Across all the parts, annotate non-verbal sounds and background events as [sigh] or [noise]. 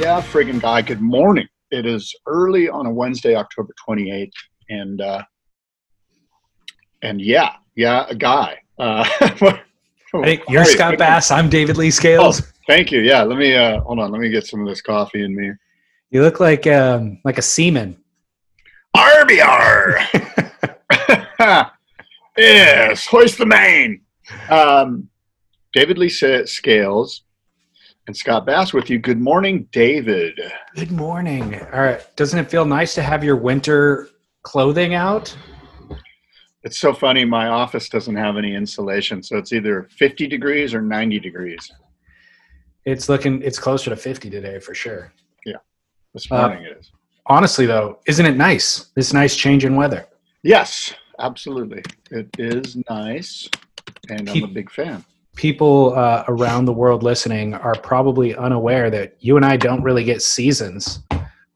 Yeah, friggin' guy. Good morning. It is early on a Wednesday, October 28th, and uh, and yeah, yeah, a guy. Uh, [laughs] Hey, you're Scott Bass. I'm David Lee Oh, Scales. thank you. Yeah, let me uh, hold on. Let me get some of this coffee in me. You look like um, like a seaman. RBR. [laughs] [laughs] yes, hoist the main. Um, David Lee Scales and Scott Bass with you. Good morning, David. Good morning. All right. Doesn't it feel nice to have your winter clothing out? It's so funny. My office doesn't have any insulation, so it's either 50 degrees or 90 degrees. It's looking. It's closer to 50 today for sure. Yeah, this Uh, morning it is. Honestly, though, isn't it nice? This nice change in weather. Yes, absolutely. It is nice, and I'm a big fan. People uh, around the world listening are probably unaware that you and I don't really get seasons.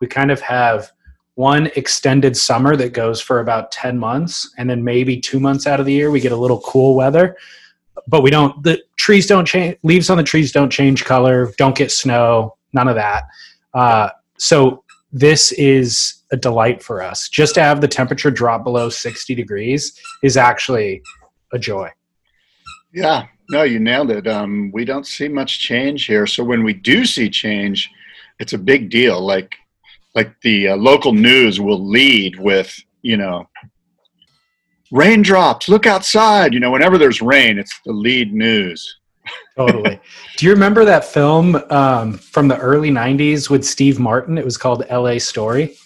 We kind of have one extended summer that goes for about 10 months, and then maybe two months out of the year we get a little cool weather. But we don't, the trees don't change, leaves on the trees don't change color, don't get snow, none of that. Uh, so this is a delight for us. Just to have the temperature drop below 60 degrees is actually a joy. Yeah, no, you nailed it. Um, we don't see much change here. So when we do see change, it's a big deal. Like, like the uh, local news will lead with, you know, raindrops. Look outside. You know, whenever there's rain, it's the lead news. totally. Do you remember that film um, from the early '90s with Steve Martin? It was called L.A. Story.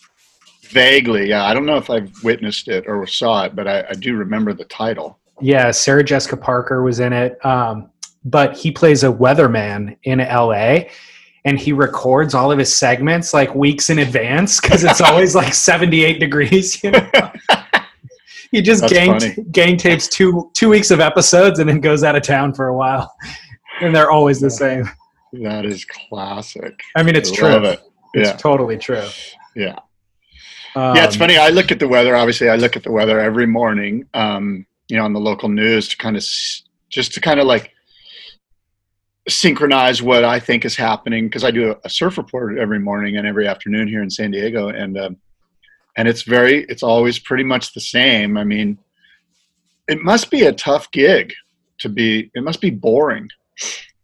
Vaguely, yeah. I don't know if I've witnessed it or saw it, but I, I do remember the title. Yeah, Sarah Jessica Parker was in it, um, but he plays a weatherman in L.A. and he records all of his segments like weeks in advance because it's always like [laughs] 78 degrees. You know? [laughs] he just That's gang funny. gang tapes two two weeks of episodes and then goes out of town for a while, [laughs] and they're always the same. That is classic. I mean, it's I true. love it. It's totally true. Yeah. Um, yeah, it's funny. I look at the weather. Obviously, I look at the weather every morning. Um, you know, on the local news to kind of just to kind of like synchronize what I think is happening because I do a, surf report every morning and every afternoon here in San Diego, and um, and it's very, it's always pretty much the same. I mean, it must be a tough gig to be. It must be boring,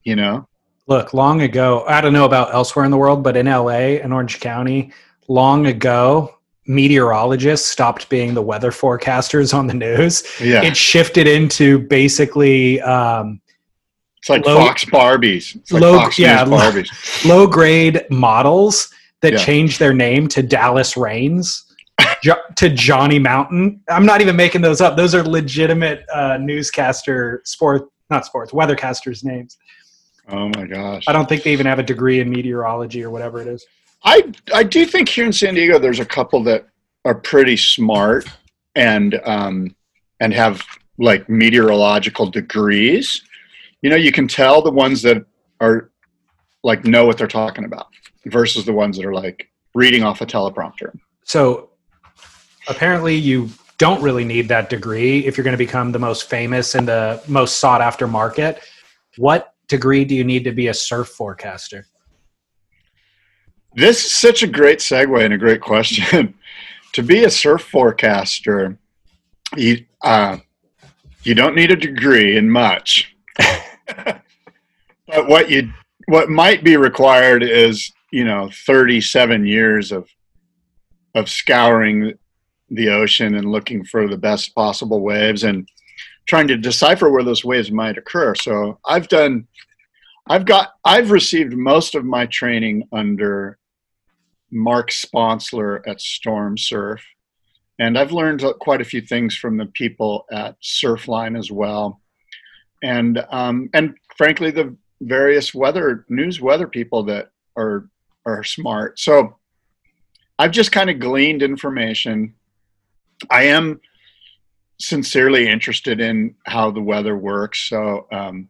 you know. Look, long ago, I don't know about elsewhere in the world, but in LA and Orange County, long ago, meteorologists stopped being the weather forecasters on the news. Yeah, It shifted into basically um, it's like low- Fox Barbies. Like low- Fox yeah, News Low, [laughs] low grade models that Yeah. changed their name to Dallas Raines. Jo- to Johnny Mountain. I'm not even making those up. Those are legitimate uh, newscaster sport, not sports, weathercasters' names. Oh my gosh. I don't think they even have a degree in meteorology or whatever it is. I I do think here in San Diego there's a couple that are pretty smart and um and have like meteorological degrees. You know, you can tell the ones that are like know what they're talking about versus the ones that are like reading off a teleprompter. So apparently, you don't really need that degree if you're going to become the most famous and the most sought after market. What degree do you need to be a surf forecaster? This is such a great segue and a great question. [laughs] to be a surf forecaster, you uh, you don't need a degree in much, [laughs] but what you what might be required is you know 37 years of of scouring the ocean and looking for the best possible waves and trying to decipher where those waves might occur. So I've done, I've got, I've received most of my training under Mark Sponsler at Storm Surf. And I've learned quite a few things from the people at Surfline as well. And, um, and frankly, the various weather news weather people that are, are smart. So I've just kind of gleaned information. I am sincerely interested in how the weather works. So, um,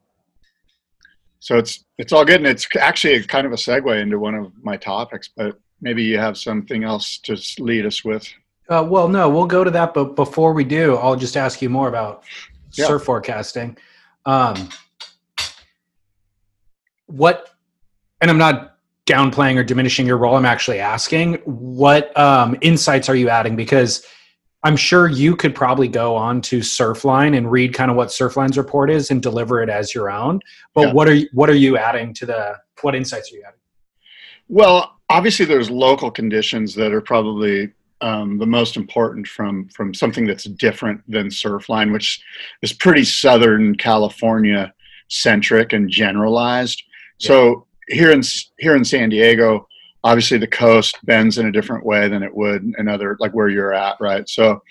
so it's it's all good, and it's actually kind of a segue into one of my topics. But maybe you have something else to lead us with. Uh, well, no, we'll go to that. But before we do, I'll just ask you more about Yeah. surf forecasting. Um, what, and I'm not downplaying or diminishing your role. I'm actually asking what um, insights are you adding because I'm sure you could probably go on to Surfline and read kind of what Surfline's report is and deliver it as your own. But Yeah. what are you, what are you adding to the what insights are you adding? Well, obviously, there's local conditions that are probably um, the most important from from something that's different than Surfline, which is pretty Southern California centric and generalized. So here in here in San Diego, obviously the coast bends in a different way than it would in other like where you're at, right? So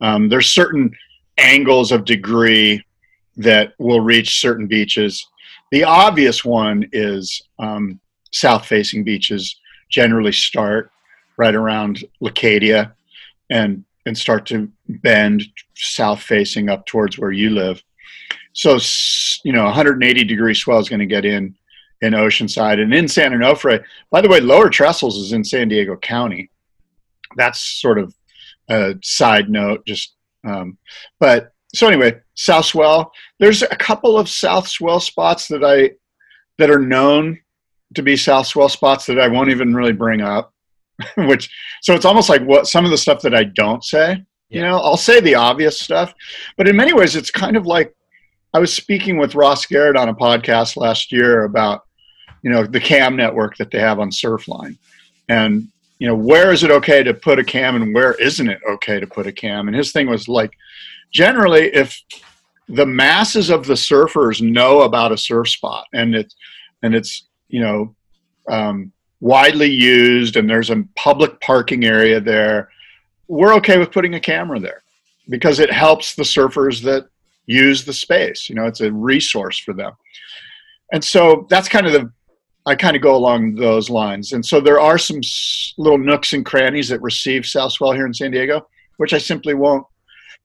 um, there's certain angles of degree that will reach certain beaches. The obvious one is um, south facing beaches generally start right around Leucadia and and start to bend south facing up towards where you live. So you know, 180 degree swell is going to get in in Oceanside and in San Onofre. By the way, Lower Trestles is in San Diego County. That's sort of a side note, just um, but so anyway, south swell. There's a couple of south swell spots that I that are known to be south swell spots that I won't even really bring up. [laughs] Which so it's almost like what some of the stuff that I don't say. You know, I'll say the obvious stuff, but in many ways, it's kind of like I was speaking with Ross Garrett on a podcast last year about you know the cam network that they have on Surfline, and you know where is it okay to put a cam and where isn't it okay to put a cam. And his thing was like, generally, if the masses of the surfers know about a surf spot and it's and it's you know um, widely used and there's a public parking area there we're okay with putting a camera there because it helps the surfers that use the space you know it's a resource for them. And so that's kind of the i kind of go along those lines. And so there are some little nooks and crannies that receive south swell here in san diego which i simply won't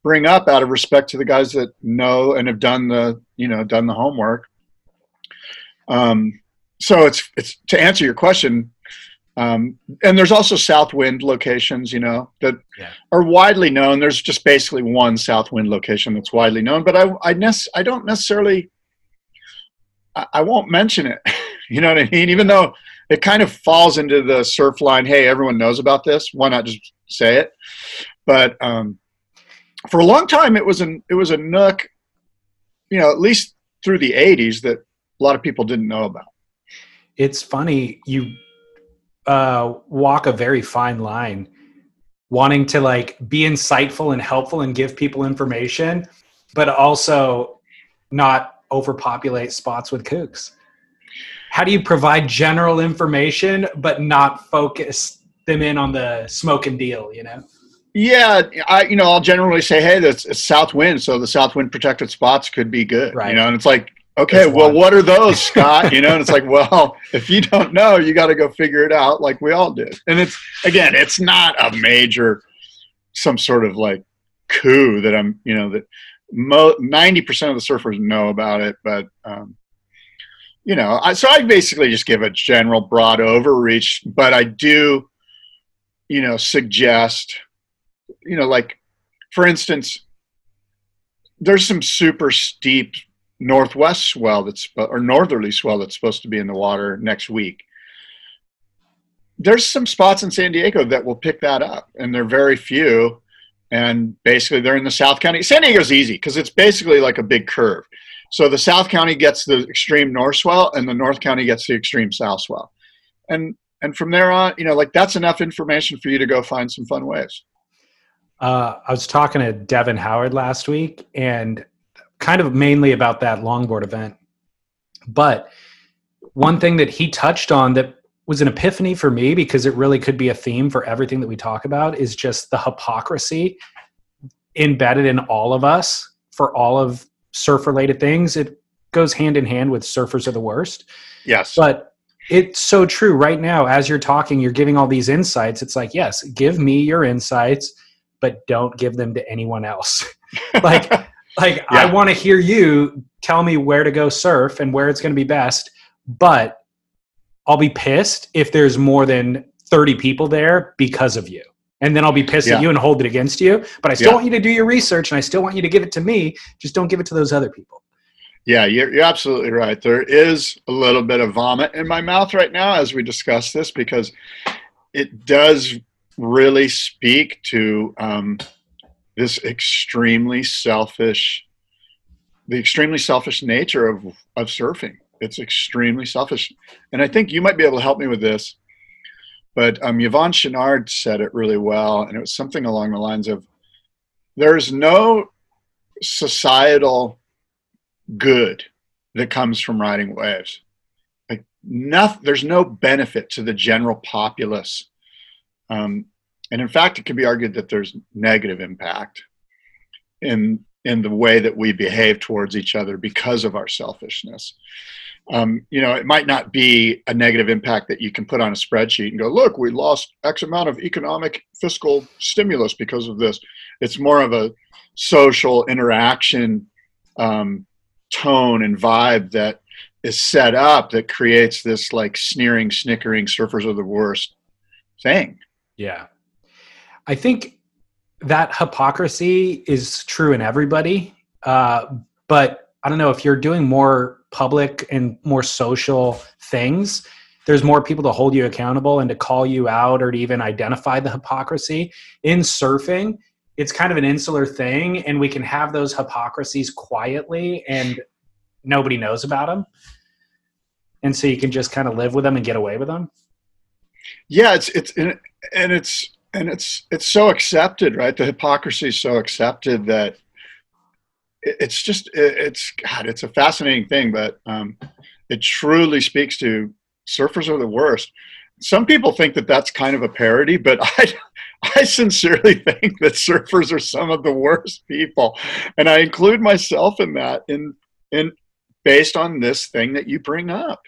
bring up out of respect to the guys that know and have done the you know done the homework. Um, so it's it's to answer your question um, and there's also south wind locations you know that Yeah. are widely known. There's just basically one south wind location that's widely known but i i, nec- I don't necessarily I, I won't mention it. [laughs] You know what i mean? Even though it kind of falls into the Surfline hey everyone knows about this why not just say it? But um, for a long time it was an it was a nook you know at least through the 80s that a lot of people didn't know about it's funny you uh, walk a very fine line wanting to like be insightful and helpful and give people information but also not overpopulate spots with kooks how do you provide general information but not focus them in on the smoke and deal you know yeah i you know i'll generally say hey that's it's south wind so the south wind protected spots could be good Right. you know and it's like okay That's well one. what are those scott you know and it's [laughs] like well if you don't know you got to go figure it out like we all did and it's again it's not a major some sort of like coup that i'm you know that mo- 90% of the surfers know about it but um you know I, so i basically just give a general broad overreach but i do you know suggest you know like for instance there's some super steep northwest swell that's or northerly swell that's supposed to be in the water next week. There's some spots in san diego that will pick that up and they're very few and basically they're in the south county. San diego's easy because it's basically like a big curve. So the south county gets the extreme north swell and the north county gets the extreme south swell. And and from there on, you know, like that's enough information for you to go find some fun ways. Uh, I was talking to Devin Howard last week and kind of mainly about that longboard event. But one thing that he touched on that was an epiphany for me because it really could be a theme for everything that we talk about is just the hypocrisy embedded in all of us for all of surf related things. It goes hand in hand with surfers are the worst. Yes. But it's so true right now as you're talking you're giving all these insights it's like yes give me your insights but don't give them to anyone else [laughs] like like yeah. i want to hear you tell me where to go surf and where it's going to be best but i'll be pissed if there's more than 30 people there because of you and then i'll be pissed yeah. at you and hold it against you but i still yeah. want you to do your research and i still want you to give it to me just don't give it to those other people yeah, you're, you're absolutely right. There is a little bit of vomit in my mouth right now as we discuss this because it does really speak to um, this extremely selfish, the extremely selfish nature of, of surfing. It's extremely selfish. And I think you might be able to help me with this. But um, Yvon Chouinard said it really well, and it was something along the lines of there's no societal good that comes from riding waves. Like nothing, there's no benefit to the general populace. Um, and in fact, it can be argued that there's negative impact in in the way that we behave towards each other because of our selfishness. Um, you know, it might not be a negative impact that you can put on a spreadsheet and go, look, we lost X amount of economic fiscal stimulus because of this. It's more of a social interaction um, tone and vibe that is set up that creates this like sneering, snickering surfers are the worst thing. Yeah. I think that hypocrisy is true in everybody. Uh, but I don't know if you're doing more public and more social things, there's more people to hold you accountable and to call you out or to even identify the hypocrisy. In surfing, it's kind of an insular thing and we can have those hypocrisies quietly and nobody knows about them and so you can just kind of live with them and get away with them yeah it's it's and it's and it's it's so accepted right the hypocrisy is so accepted that it's just it's god it's a fascinating thing but um, it truly speaks to surfers are the worst some people think that that's kind of a parody but [laughs] i I sincerely think that surfers are some of the worst people, and I include myself in that. In in based on this thing that you bring up,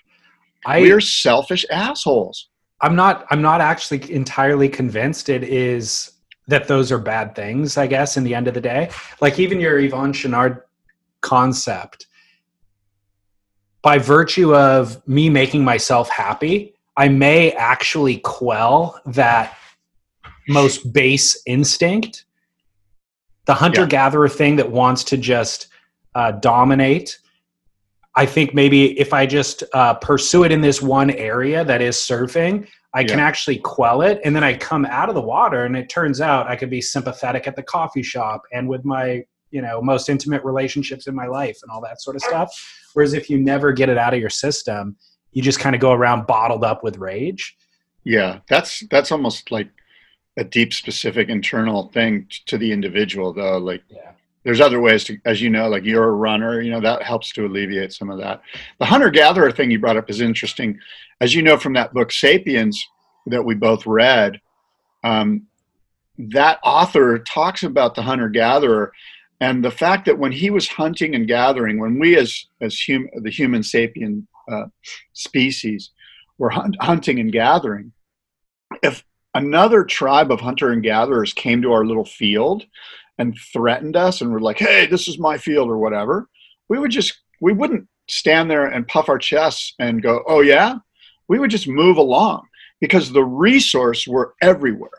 I, we're selfish assholes. I'm not. I'm not actually entirely convinced it is that those are bad things. I guess in the end of the day, like even your Yvon Chouinard concept, by virtue of me making myself happy, I may actually quell that most base instinct, the hunter gatherer yeah. thing that wants to just uh, dominate. I think maybe if I just uh, pursue it in this one area that is surfing, I yeah. can actually quell it. And then I come out of the water, and it turns out I could be sympathetic at the coffee shop and with my you know most intimate relationships in my life and all that sort of stuff. Whereas if you never get it out of your system, you just kind of go around bottled up with rage. Yeah, that's that's almost like a deep specific internal thing to the individual though like yeah. There's other ways to as you know like you're a runner you know that helps to alleviate some of that. The hunter gatherer thing you brought up is interesting. As you know from that book sapiens that we both read um, that author talks about the hunter gatherer and the fact that when he was hunting and gathering when we as as hum, the human sapien uh, species were hunt, hunting and gathering if another tribe of hunter and gatherers came to our little field and threatened us and were like, hey, this is my field or whatever, we would just, we wouldn't stand there and puff our chests and go, oh, yeah? We would just move along because the resource were everywhere.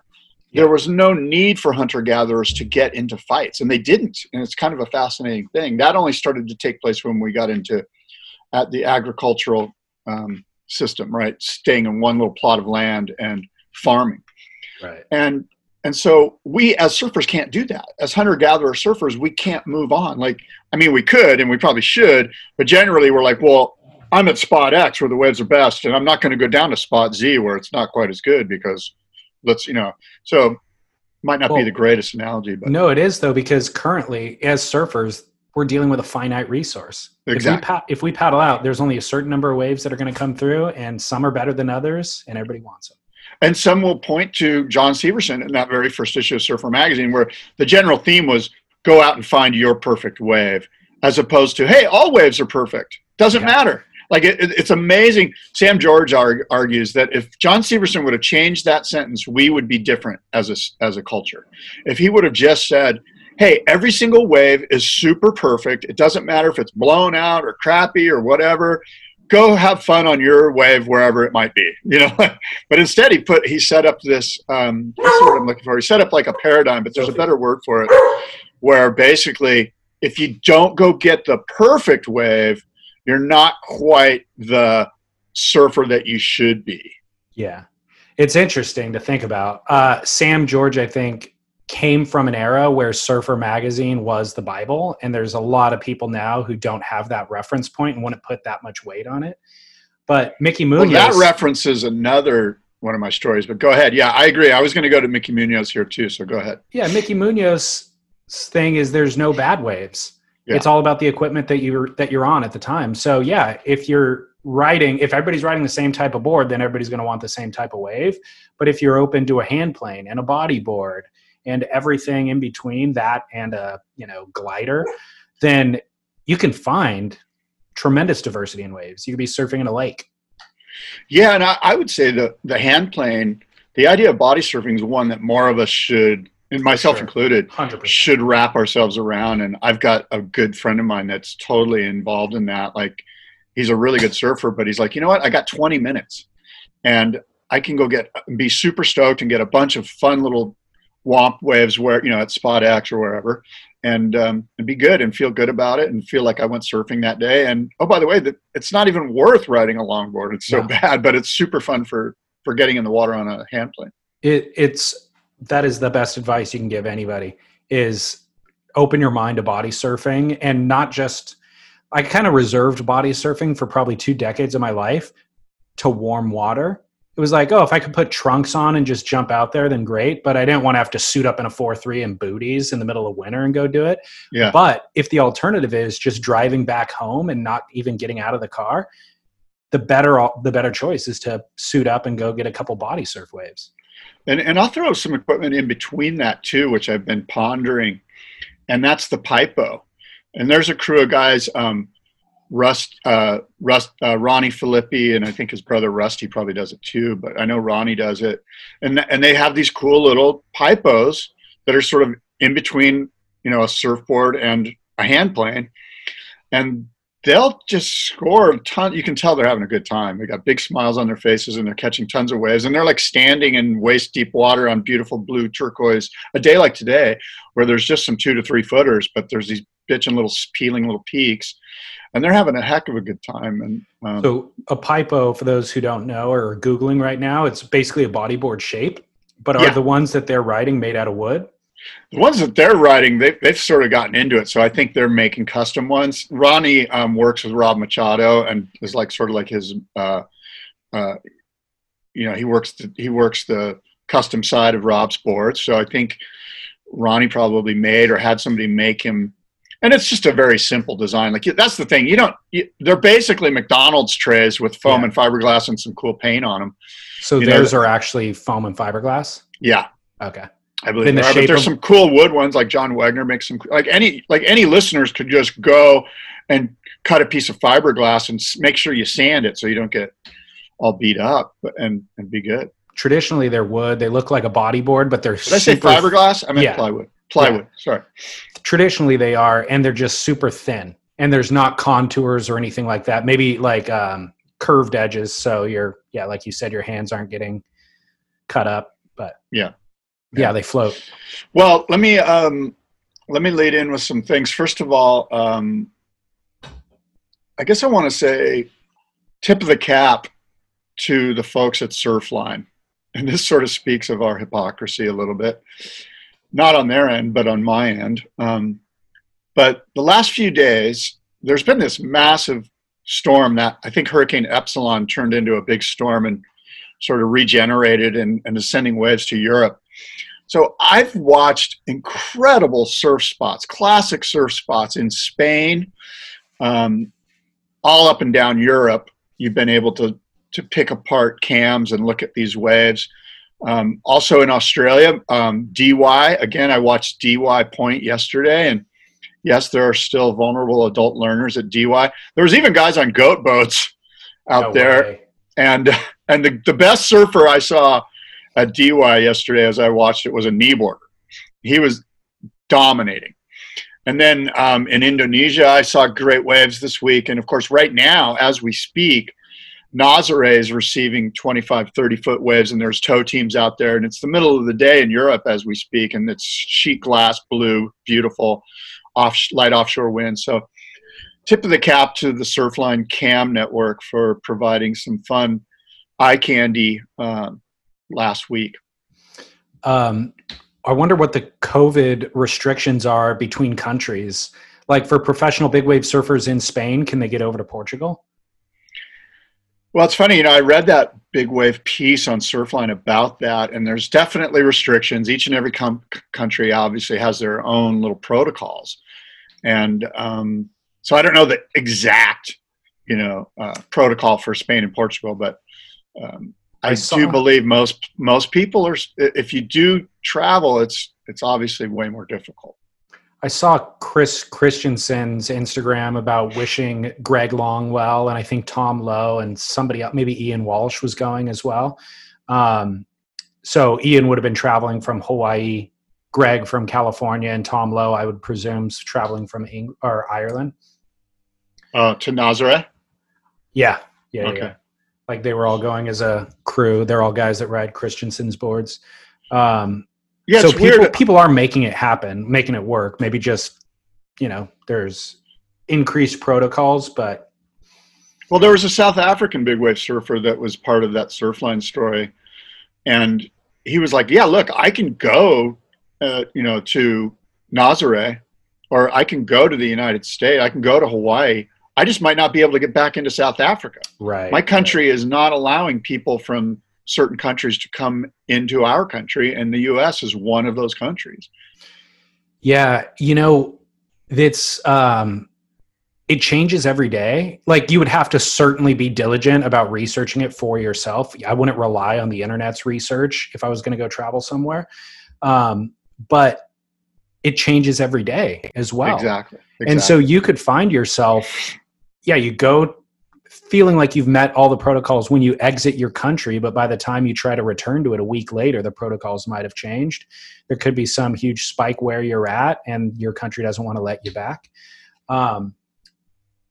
There was no need for hunter gatherers to get into fights, and they didn't. And it's kind of a fascinating thing. That only started to take place when we got into at the agricultural um, system, right? Staying in one little plot of land and farming. Right. And and so we as surfers can't do that. As hunter gatherer surfers, we can't move on. Like I mean, we could and we probably should, but generally we're like, well, I'm at spot X where the waves are best, and I'm not going to go down to spot Z where it's not quite as good because let's you know. So might not Well, be the greatest analogy, but No, it is though because currently, as surfers, we're dealing with a finite resource. If we, Exactly. if we paddle out, there's only a certain number of waves that are going to come through, and some are better than others, and everybody wants them. And some will point to John Severson in that very first issue of Surfer Magazine, where the general theme was go out and find your perfect wave, as opposed to, hey, all waves are perfect. Doesn't Yeah. matter. Like, it, it- it's amazing. Sam George arg- argues that if John Severson would have changed that sentence, we would be different as a, as a culture. If he would have just said, hey, every single wave is super perfect. It doesn't matter if it's blown out or crappy or whatever. Go have fun on your wave wherever it might be, you know. [laughs] but instead, he put he set up this. Um, the word I'm looking for? He set up like a paradigm, but there's a better word for it, where basically, if you don't go get the perfect wave, you're not quite the surfer that you should be. Yeah. It's interesting to think about. Uh, Sam George, I think, came from an era where Surfer Magazine was the Bible, and there's a lot of people now who don't have that reference point and wouldn't put that much weight on it. But Mickey Well, Munoz, that references another one of my stories, but go ahead. Yeah, I agree. I was going to go to Mickey Munoz here too, so go ahead. yeah, Mickey Munoz's thing is there's no bad waves. Yeah. It's all about the equipment that you're that you're on at the time. So yeah, if you're riding, if everybody's riding the same type of board, then everybody's going to want the same type of wave. But if you're open to a hand plane and a body board and everything in between that and a you know glider, then you can find tremendous diversity in waves. You could be surfing in a lake. Yeah, and I, I would say the the hand plane, the idea of body surfing is one that more of us should, and myself Sure. included, Hundred percent. should wrap ourselves around. And I've got a good friend of mine that's totally involved in that. Like, he's a really good surfer, but he's like, you know what? I got 20 minutes, and I can go get be super stoked and get a bunch of fun little womp waves where you know at Spot X or wherever, and um, and be good and feel good about it and feel like I went surfing that day. And oh, by the way, that it's not even worth riding a longboard. It's so No. bad, but it's super fun for for getting in the water on a hand plane. it, it's that is the best advice you can give anybody is open your mind to body surfing and not just i kind of reserved body surfing for probably two decades of my life to warm water it was like oh if i could put trunks on and just jump out there then great but i didn't want to have to suit up in a 4-3 and booties in the middle of winter and go do it Yeah. but if the alternative is just driving back home and not even getting out of the car the better the better choice is to suit up and go get a couple body surf waves And, and I'll throw some equipment in between that too, which I've been pondering, and that's the Paipo. And there's a crew of guys, um, Rust, uh, Rust, uh, Ronnie Filippi, and I think his brother Rusty probably does it too, but I know Ronnie does it. And and they have these cool little Paipos that are sort of in between, you know, a surfboard and a hand plane, and they'll just score a ton. You can tell they're having a good time. They got big smiles on their faces and they're catching tons of waves. And they're like standing in waist deep water on beautiful blue turquoise. A day like today, where there's just some two to three footers, but there's these bitching little peeling little peaks, and they're having a heck of a good time. And um, So a paipo, for those who don't know or are googling right now, it's basically a bodyboard shape. But are Yeah. the ones that they're riding made out of wood? the ones that they're riding, they, they've sort of gotten into it. So I think they're making custom ones. Ronnie um, works with Rob Machado and is like sort of like his, uh, uh, you know, he works the, he works the custom side of Rob's boards. So I think Ronnie probably made or had somebody make him. And it's just a very simple design. Like that's the thing. You don't. You, they're basically McDonald's trays with foam Yeah. and fiberglass and some cool paint on them. So You know, theirs are actually foam and fiberglass. Yeah, Okay. I believe the are, but there's some cool wood ones like John Wagner makes some like any like any listeners could just go and cut a piece of fiberglass and make sure you sand it so you don't get all beat up and and be good. Traditionally, they're wood. They look like a bodyboard, but they're Did I say fiberglass? I meant Yeah. plywood. Plywood. Sorry. Traditionally, they are, and they're just super thin. And there's not contours or anything like that. Maybe like um, curved edges. So you're, yeah, like you said, your hands aren't getting cut up. But Yeah. yeah, they float. Well, let me um, let me lead in with some things. First of all, um, I guess I want to say tip of the cap to the folks at Surfline, and this sort of speaks of our hypocrisy a little bit, not on their end, but on my end. Um, but the last few days, there's been this massive storm that I think Hurricane Epsilon turned into a big storm and sort of regenerated and, and ascending waves to Europe. So I've watched incredible surf spots, classic surf spots in Spain, um, all up and down Europe. You've been able to to pick apart cams and look at these waves. Um, also in Australia, um, Why. Again, I watched DY Point yesterday, and yes, there are still vulnerable adult learners at DY. There was even guys on goat boats out No there, way. and and the, the best surfer I saw at DY yesterday, as I watched it, was a kneeboarder. He was dominating. And then um, in Indonesia, I saw great waves this week. And of course, right now, as we speak, Nazare is receiving 25, 30 foot waves, and there's tow teams out there. And it's the middle of the day in Europe as we speak, and it's sheet glass blue, beautiful, off light offshore wind. So, tip of the cap to the Surfline Cam Network for providing some fun eye candy um, last week. Um, I wonder what the COVID restrictions are between countries. Like for professional big wave surfers in Spain, can they get over to Portugal? Well, it's funny, you know, I read that big wave piece on Surfline about that, and there's definitely restrictions. Each and every com- country obviously has their own little protocols, and um, so I don't know the exact, you know, uh, protocol for Spain and Portugal, but um, I, I do believe most most people are. If you do travel, it's it's obviously way more difficult. I saw Chris Christenson's Instagram about wishing Greg Long well, and I think Tom Lowe and somebody else, maybe Ian Walsh was going as well. Um, so Ian would have been traveling from Hawaii, Greg from California, and Tom Lowe, I would presume, is traveling from Eng- or Ireland. Uh, to Nazare. Yeah, yeah, Okay. yeah. Like they were all going as a crew. They're all guys that ride Christenson's boards. Um, Yeah, so it's people weird. people are making it happen, making it work. Maybe just you know, there's increased protocols, but Well, there was a South African big wave surfer that was part of that Surfline story, and he was like, "Yeah, look, I can go, uh, you know, to Nazare, or I can go to the United States. I can go to Hawaii. I just might not be able to get back into South Africa. right. My country is not allowing people from certain countries to come into our country, and the U.S. is one of those countries. Yeah, you know, it's um it changes every day. Like you would have to certainly be diligent about researching it for yourself. I wouldn't rely on the internet's research if I was going to go travel somewhere. Um but it changes every day as well. Exactly. And so you could find yourself yeah, you go feeling like you've met all the protocols when you exit your country, but by the time you try to return to it a week later, the protocols might have changed. There could be some huge spike where you're at, and your country doesn't want to let you back. Um,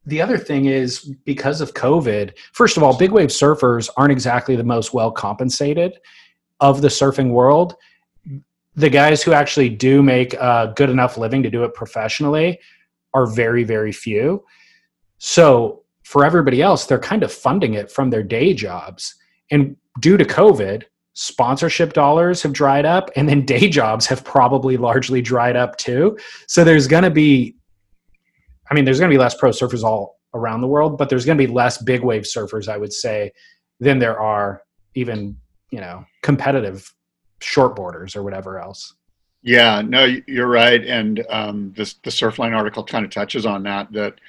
the other thing is because of COVID, first of all, big wave surfers aren't exactly the most well compensated of the surfing world. The guys who actually do make a good enough living to do it professionally are very, very few. So for everybody else, they're kind of funding it from their day jobs. And due to COVID, sponsorship dollars have dried up, and then [laughs] day jobs have probably largely dried up too. So there's going to be, I mean, there's going to be less pro surfers all around the world, but there's going to be less big wave surfers, I would say, than there are even, you know, competitive shortboarders or whatever else. Yeah, no, you're right, and um, this the Surfline article kind of touches on that. That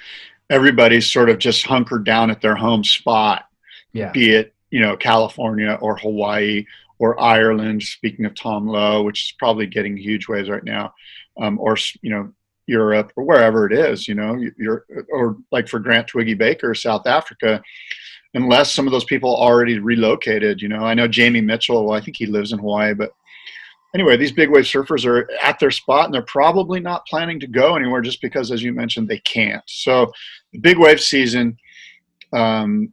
everybody's sort of just hunkered down at their home spot, Yeah. be it you know California or Hawaii or Ireland. Speaking of Tom Lowe, which is probably getting huge waves right now, um, or you know Europe or wherever it is. You know, you- you're or like for Grant Twiggy Baker, South Africa. Unless some of those people already relocated, you know, I know Jamie Mitchell. Well, I think he lives in Hawaii, but anyway, these big wave surfers are at their spot and they're probably not planning to go anywhere just because, as you mentioned, they can't. So, the big wave season, um,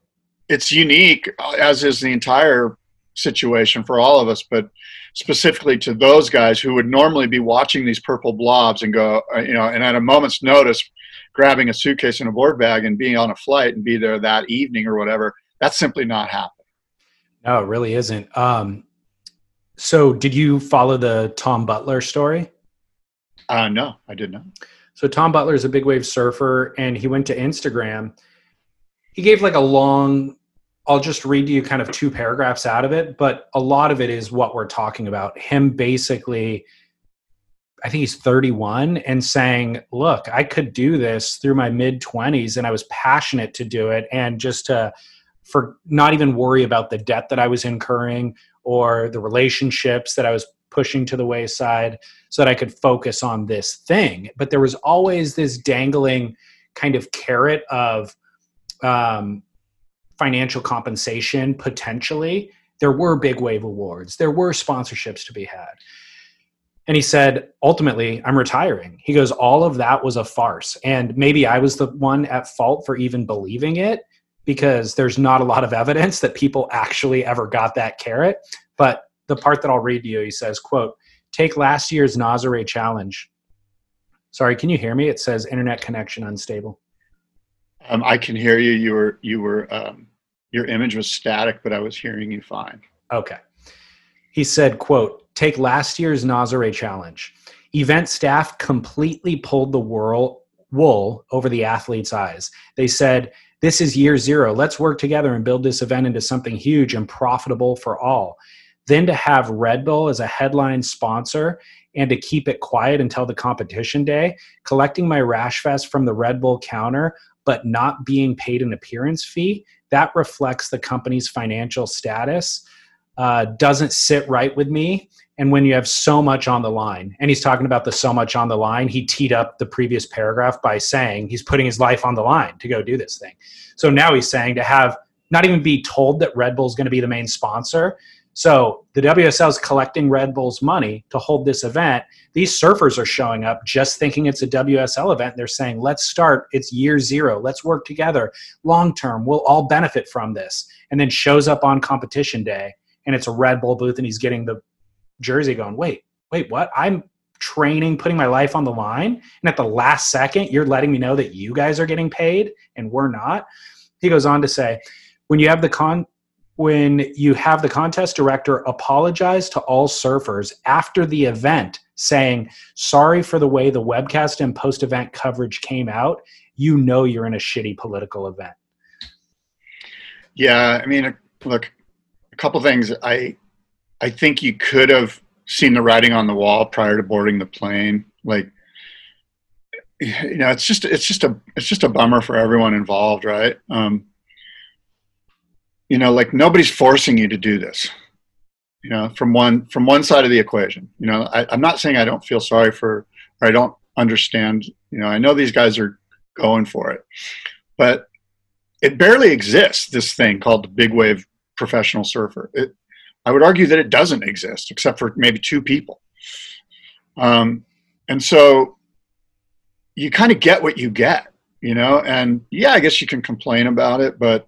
it's unique, uh, as is the entire situation for all of us, but specifically to those guys who would normally be watching these purple blobs and go, uh, you know, and at a moment's notice, grabbing a suitcase and a board bag and being on a flight and be there that evening or whatever. That's simply not happening. No, it really isn't. Um, so, did you follow the Tom Butler story? Uh, no, I did not. So Tom Butler is a big wave surfer, and he went to Instagram. he gave like a long I'll just read you kind of two paragraphs out of it, but a lot of it is what we're talking about. Him basically, I think he's 31 and saying, Look, I could do this through my mid 20s and I was passionate to do it and just to, for not even worry about the debt that I was incurring or the relationships that I was pushing to the wayside so that I could focus on this thing. But there was always this dangling kind of carrot of, um, financial compensation potentially, there were big wave awards, there were sponsorships to be had. And he said, ultimately, I'm retiring. He goes, all of that was a farce. And maybe I was the one at fault for even believing it because there's not a lot of evidence that people actually ever got that carrot. But the part that I'll read to you, he says, quote, take last year's Nazare challenge. Sorry, can you hear me? It says internet connection unstable. Um, I can hear you. You were you were um, your image was static, but I was hearing you fine. Okay. He said, "quote Take last year's Nazare challenge. Event staff completely pulled the whirl, wool over the athletes' eyes. They said." This is year zero. Let's work together and build this event into something huge and profitable for all. Then to have Red Bull as a headline sponsor and to keep it quiet until the competition day, collecting my rash vest from the Red Bull counter but not being paid an appearance fee, that reflects the company's financial status. Uh, doesn't sit right with me. And when you have so much on the line, and he's talking about the so much on the line, he teed up the previous paragraph by saying he's putting his life on the line to go do this thing. So now he's saying to have not even be told that Red Bull is going to be the main sponsor, so the WSL is collecting Red Bull's money to hold this event. These surfers are showing up just thinking it's a WSL event. They're saying, let's start. It's year zero. Let's work together long term. We'll all benefit from this. And then shows up on competition day and it's a Red Bull booth and he's getting the jersey going, wait, wait, what? I'm training, putting my life on the line. And at the last second, you're letting me know that you guys are getting paid and we're not. He goes on to say, when you have the con when you have the contest director apologize to all surfers after the event saying sorry for the way the webcast and post event coverage came out you know you're in a shitty political event yeah i mean look a couple things. I i think you could have seen the writing on the wall prior to boarding the plane. Like you know it's just it's just a it's just a bummer for everyone involved right? Um you know like nobody's forcing you to do this you know from one from one side of the equation. You know I, i'm not saying i don't feel sorry for or i don't understand you know i know these guys are going for it but it barely exists this thing called the big wave professional surfer it, i would argue that it doesn't exist except for maybe two people um, and so you kind of get what you get you know and yeah i guess you can complain about it but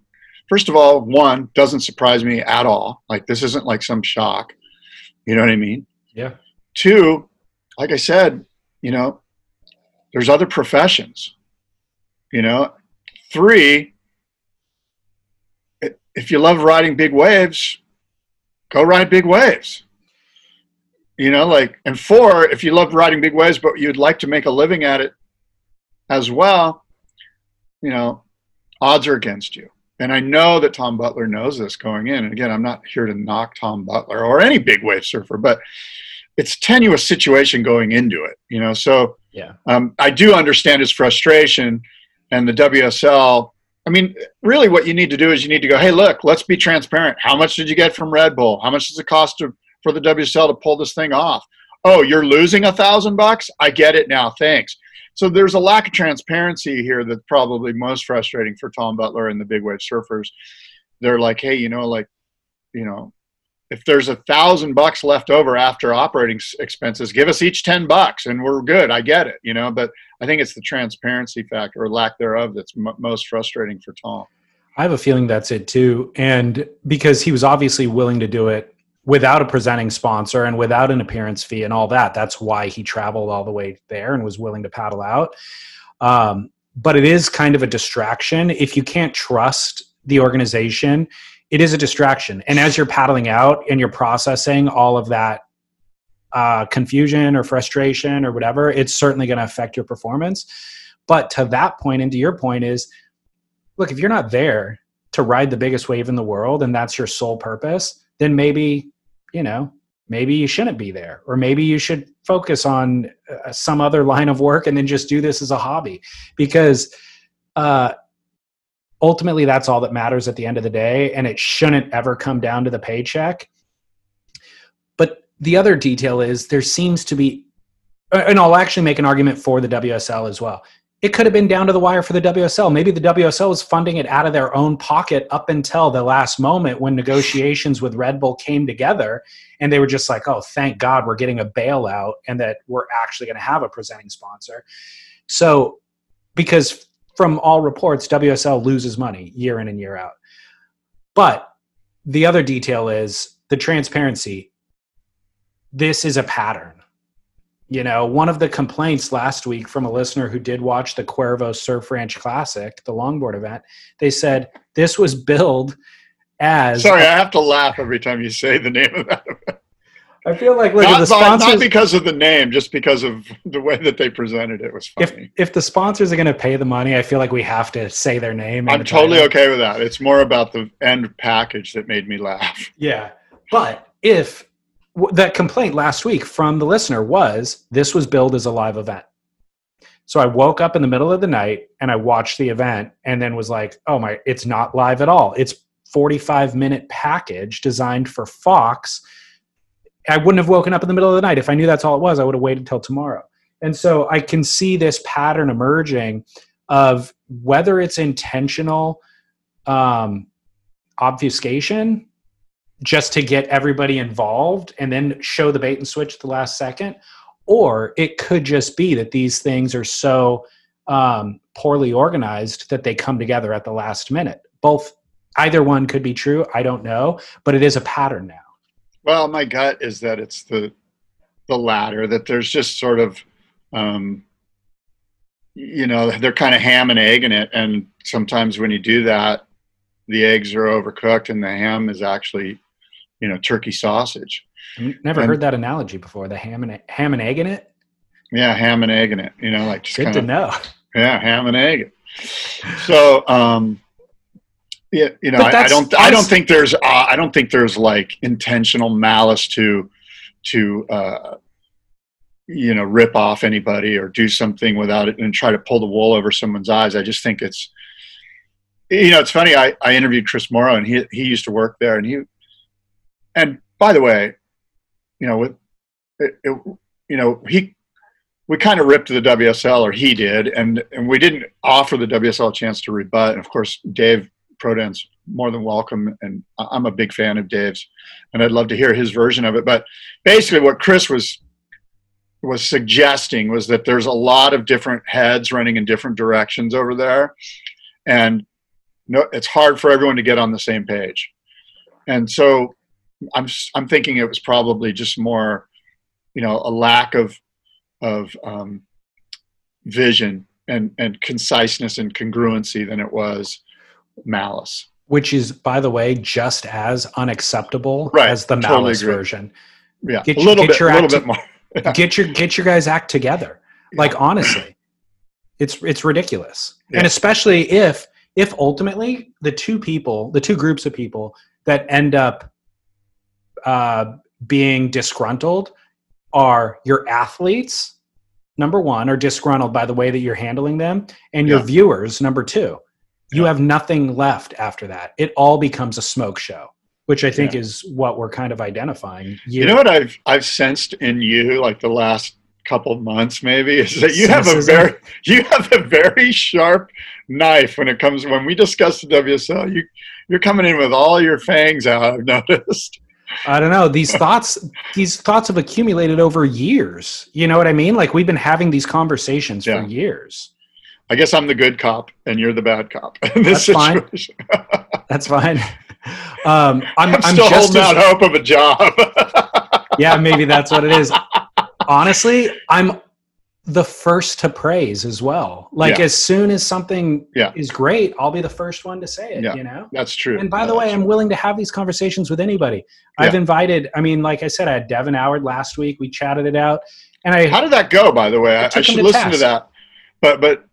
first of all, one doesn't surprise me at all. Like this isn't like some shock. You know what I mean? Yeah. Two, like I said, you know, there's other professions. You know, three, if you love riding big waves, go ride big waves. You know, like, and four, if you love riding big waves, but you'd like to make a living at it as well, you know, odds are against you. And I know that Tom Butler knows this going in. And again, I'm not here to knock Tom Butler or any big wave surfer, but it's tenuous situation going into it, you know. So yeah, um, I do understand his frustration and the WSL. I mean, really, what you need to do is you need to go, hey, look, let's be transparent. How much did you get from Red Bull? How much does it cost to, for the WSL to pull this thing off? Oh, you're losing a thousand bucks. I get it now. Thanks. So there's a lack of transparency here that's probably most frustrating for Tom Butler and the big wave surfers. They're like, hey, you know, like, you know, if there's a thousand bucks left over after operating expenses, give us each 10 bucks and we're good. I get it, you know, but I think it's the transparency factor or lack thereof that's m- most frustrating for Tom. I have a feeling that's it too. And because he was obviously willing to do it without a presenting sponsor and without an appearance fee and all that. That's why he traveled all the way there and was willing to paddle out. Um, but it is kind of a distraction. If you can't trust the organization, it is a distraction. And as you're paddling out and you're processing all of that uh, confusion or frustration or whatever, it's certainly going to affect your performance. But to that point, and to your point, is look, if you're not there to ride the biggest wave in the world and that's your sole purpose, then maybe, you know, maybe you shouldn't be there or maybe you should focus on uh, some other line of work and then just do this as a hobby because uh, ultimately that's all that matters at the end of the day and it shouldn't ever come down to the paycheck but the other detail is there seems to be and i'll actually make an argument for the wsl as well it could have been down to the wire for the WSL. Maybe the WSL was funding it out of their own pocket up until the last moment when negotiations with Red Bull came together. And they were just like, oh, thank God we're getting a bailout and that we're actually going to have a presenting sponsor. So, because from all reports, WSL loses money year in and year out. But the other detail is the transparency. This is a pattern you know, one of the complaints last week from a listener who did watch the Cuervo Surf Ranch Classic, the longboard event, they said this was billed as. Sorry, I have to laugh every time you say the name of that event. I feel like look, not, the sponsors, not because of the name, just because of [laughs] the way that they presented it was funny. If, if the sponsors are going to pay the money, I feel like we have to say their name. I'm totally okay with that. It's more about the end package that made me laugh. [laughs] Yeah, but if that complaint last week from the listener was this was billed as a live event. So I woke up in the middle of the night and I watched the event and then was like, oh my, it's not live at all. It's 45 minute package designed for Fox. I wouldn't have woken up in the middle of the night. If I knew that's all it was, I would have waited till tomorrow. And so I can see this pattern emerging of whether it's intentional um, obfuscation just to get everybody involved and then show the bait and switch at the last second or it could just be that these things are so um, poorly organized that they come together at the last minute both either one could be true i don't know but it is a pattern now well my gut is that it's the the latter that there's just sort of um, you know they're kind of ham and egg in it and sometimes when you do that the eggs are overcooked and the ham is actually you know turkey sausage. Never and, heard that analogy before. The ham and ham and egg in it. Yeah, ham and egg in it. You know, like just good kinda, to know. Yeah, ham and egg. [laughs] So, um, yeah, you know, I, I, don't, I don't think there's, uh, I don't think there's like intentional malice to, to, uh, you know, rip off anybody or do something without it and try to pull the wool over someone's eyes. I just think it's, you know, it's funny. I, I interviewed Chris Mauro and he, he used to work there and he, and by the way, you know, with it, it, you know, he we kind of ripped the WSL, or he did, and and we didn't offer the WSL a chance to rebut. And of course, Dave Prodan's more than welcome, and I'm a big fan of Dave's, and I'd love to hear his version of it. But basically, what Chris was was suggesting was that there's a lot of different heads running in different directions over there, and no, it's hard for everyone to get on the same page. And so I'm I'm thinking it was probably just more, you know, a lack of of um, vision and and conciseness and congruency than it was malice. Which is, by the way, just as unacceptable right. as the malice totally version. Yeah, get a little bit, a little bit more. [laughs] Get your get your guys act together. Yeah. Like honestly, it's it's ridiculous, yeah. and especially if if ultimately the two people, the two groups of people that end up uh, being disgruntled are your athletes number one are disgruntled by the way that you're handling them and your viewers number two you yeah. have nothing left after that it all becomes a smoke show which i think yeah. is what we're kind of identifying you, you know what i've i've sensed in you like the last couple months maybe is that you have a very [laughs] you have a very sharp knife when it comes when we discuss the wsl you you're coming in with all your fangs out i've noticed I don't know. These thoughts, these thoughts have accumulated over years. You know what I mean? Like we've been having these conversations yeah. for years. I guess I'm the good cop and you're the bad cop. [laughs] That's situation. fine. [laughs] That's fine. Um, I'm, I'm, I'm still holding as, out hope of a job. [laughs] yeah, maybe that's what it is. Honestly, I'm the first to praise as well. Like yeah. as soon as something yeah. is great, I'll be the first one to say it, yeah. you know? That's true. And by the way, I'm willing to have these conversations with anybody. I've invited, I mean, like I said, I had Devin Howard last week. We chatted it out. And I How did that go, by the way? I, I should to listen task. to that. But but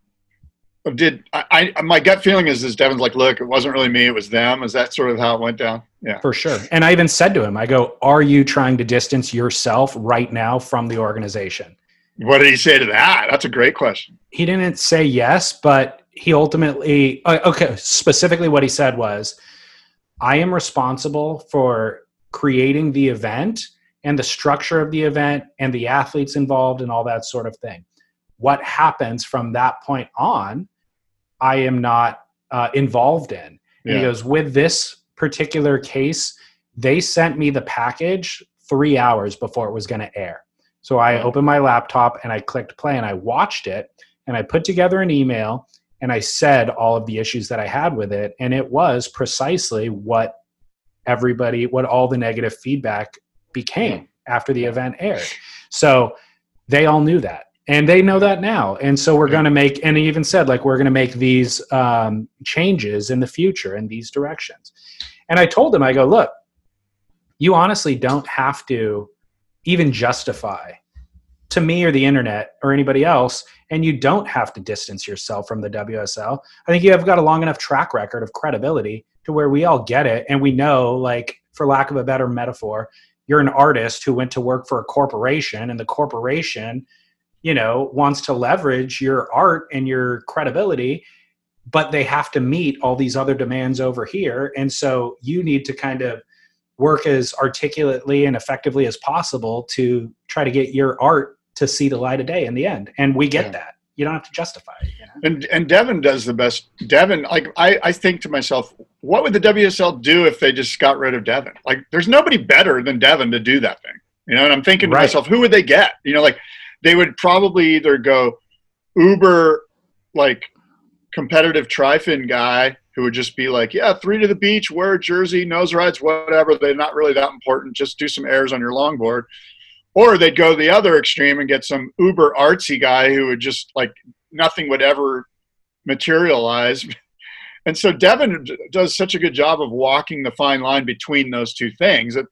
did I, I? My gut feeling is, is Devin's like, look, it wasn't really me, it was them. Is that sort of how it went down? Yeah, for sure. And I even said to him, I go, "Are you trying to distance yourself right now from the organization?" What did he say to that? That's a great question. He didn't say yes, but he ultimately, uh, okay, specifically what he said was, "I am responsible for creating the event." And the structure of the event and the athletes involved and all that sort of thing what happens from that point on, I am not uh, involved in. And yeah. he goes, with this particular case, they sent me the package three hours before it was going to air. So I opened my laptop and I clicked play and I watched it and I put together an email and I said all of the issues that I had with it. And it was precisely what everybody, what all the negative feedback became after the event aired. So they all knew that and they know that now. And so we're going to make and he even said like we're going to make these um, changes in the future in these directions. And i told him i go look you honestly don't have to even justify to me or the internet or anybody else and you don't have to distance yourself from the wsl i think you have got a long enough track record of credibility to where we all get it and we know like for lack of a better metaphor you're an artist who went to work for a corporation and the corporation you know wants to leverage your art and your credibility but they have to meet all these other demands over here. And so you need to kind of work as articulately and effectively as possible to try to get your art to see the light of day in the end. And we get yeah. that. You don't have to justify it you know? and and devin does the best devin like I, I think to myself what would the wsl do if they just got rid of devin? Like there's nobody better than devin to do that thing. You know and i'm thinking to myself who would they get? You know like they would probably either go uber like competitive tri-fin guy who would just be like, yeah, three to the beach, wear a jersey, nose rides, whatever. They're not really that important. Just do some airs on your longboard. Or they'd go the other extreme and get some uber artsy guy who would just like nothing would ever materialize. [laughs] And so Devin does such a good job of walking the fine line between those two things that,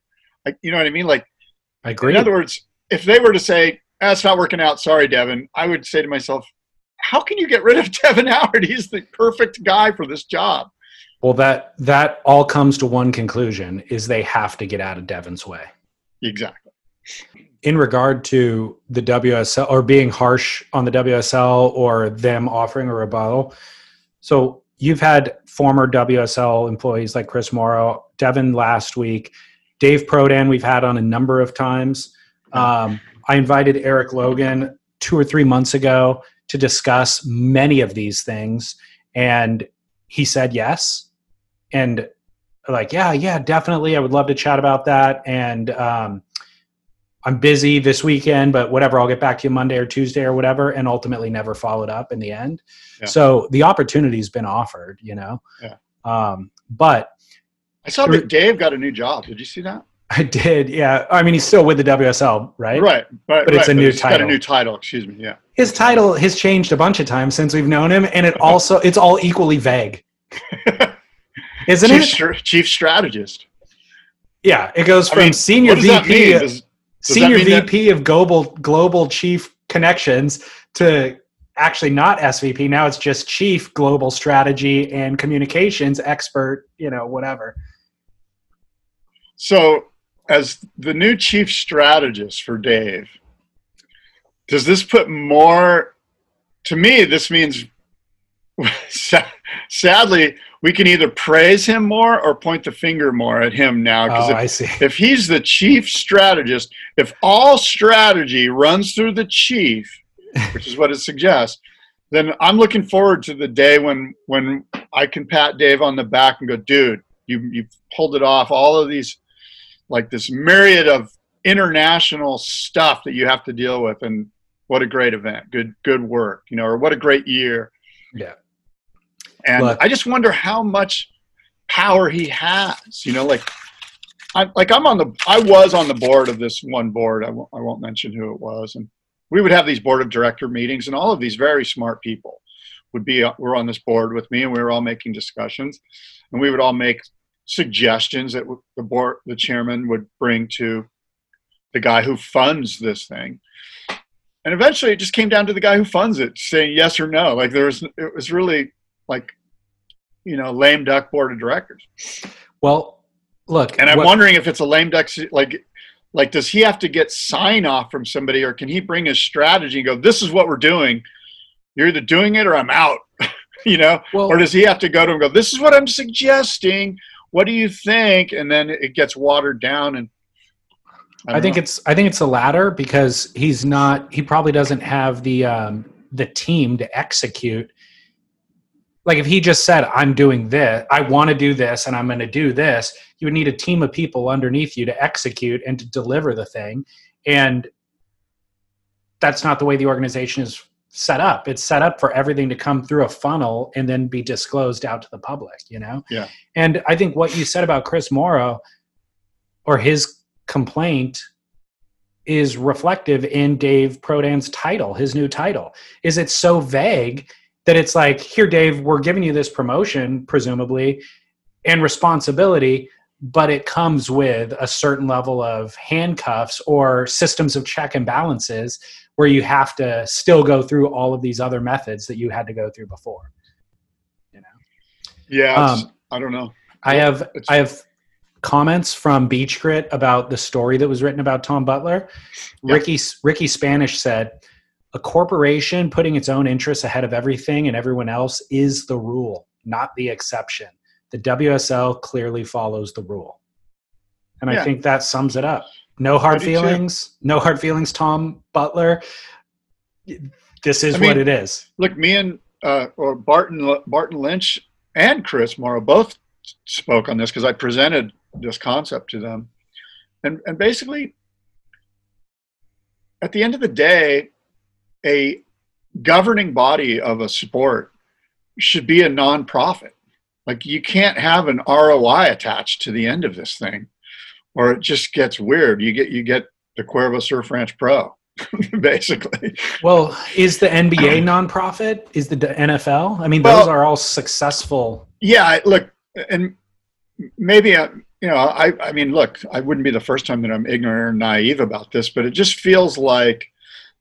like, you know what I mean? Like, I agree. In other words, if they were to say, that's not working out. Sorry, Devin. I would say to myself, how can you get rid of [laughs] Devin Howard? He's the perfect guy for this job. Well, that that all comes to one conclusion: is they have to get out of Devin's way. Exactly. In regard to the WSL or being harsh on the WSL or them offering a rebuttal, so you've had former WSL employees like Chris Mauro, Devin last week, Dave Prodan. We've had on a number of times. Um, I invited Erik Logan two or three months ago to discuss many of these things, and he said yes. And like, yeah, yeah, definitely, I would love to chat about that. And um, I'm busy this weekend, but whatever, I'll get back to you Monday or Tuesday or whatever. And ultimately, never followed up in the end. Yeah. So the opportunity's been offered, you know. Yeah. Um, but I saw that Dave got a new job. Did you see that? I did, yeah. I mean, he's still with the WSL, right? Right, right. But it's right, a new title. Got a new title. Excuse me. Yeah. His title has changed a bunch of times since we've known him, and it also it's all equally vague, [laughs] isn't chief, it? Chief strategist. Yeah, it goes from I mean, senior VP, does, does senior VP that... of global global chief connections to actually not SVP. Now it's just chief global strategy and communications expert. You know, whatever. So as the new chief strategist for Dave, does this put more? To me, this means [laughs] sadly we can either praise him more or point the finger more at him now. Because oh, I see. if he's the chief strategist, if all strategy runs through the chief, which is what it suggests, then I'm looking forward to the day when when I can pat Dave on the back and go, dude, you you pulled it off. All of these like this myriad of international stuff that you have to deal with and what a great event. Good good work you know or what a great year. Yeah. And Look. i just wonder how much power he has you know like I, like i'm on the i was on the board of this one board I won't, I won't mention who it was and we would have these board of director meetings and all of these very smart people would be uh, were on this board with me and we were all making discussions and we would all make suggestions that the board, the chairman would bring to the guy who funds this thing. and eventually it just came down to the guy who funds it saying yes or no. Like there was, it was really like, you know, lame duck board of directors. Well, look, And I'm what- wondering if it's a lame duck, like, like does he have to get sign off from somebody, or can he bring his strategy and go, "This is what we're doing. You're either doing it or I'm out." [laughs] you know, Well- or does he have to go to him and go, "This is what I'm suggesting. What do you think?" And then it gets watered down. And I think it's I think it's the latter because he's not he probably doesn't have the um the team to execute like if he just said I'm doing this I want to do this and I'm going to do this you would need a team of people underneath you to execute and to deliver the thing and that's not the way the organization is set up it's set up for everything to come through a funnel and then be disclosed out to the public you know Yeah. and I think what you said about Chris Mauro or his complaint is reflective in Dave Prodan's title, his new title. Is it so vague that it's like, here, Dave, we're giving you this promotion, presumably, and responsibility, but it comes with a certain level of handcuffs or systems of check and balances where you have to still go through all of these other methods that you had to go through before. You know? Yeah. um, I don't know. I have It's- I have comments from Beach Grit about the story that was written about Tom Butler. Yeah. Ricky Ricky Spanish said, "A corporation putting its own interests ahead of everything and everyone else is the rule, not the exception. The WSL clearly follows the rule." And I think that sums it up. No hard do too. feelings. No hard feelings, Tom Butler. This is I mean- what it is. Look, me and uh, or Barton Barton Lynch and Chris Mauro both spoke on this because I presented this concept to them, and and basically, at the end of the day, a governing body of a sport should be a nonprofit. Like you can't have an ROI attached to the end of this thing, or it just gets weird. You get you get the Cuervo Surf Ranch Pro, [laughs] basically. Well, is the NBA [clears throat] nonprofit? Is the NFL? I mean, Well- those are all successful. yeah look and maybe I, you know I, I mean look i wouldn't be the first time that i'm ignorant or naive about this but it just feels like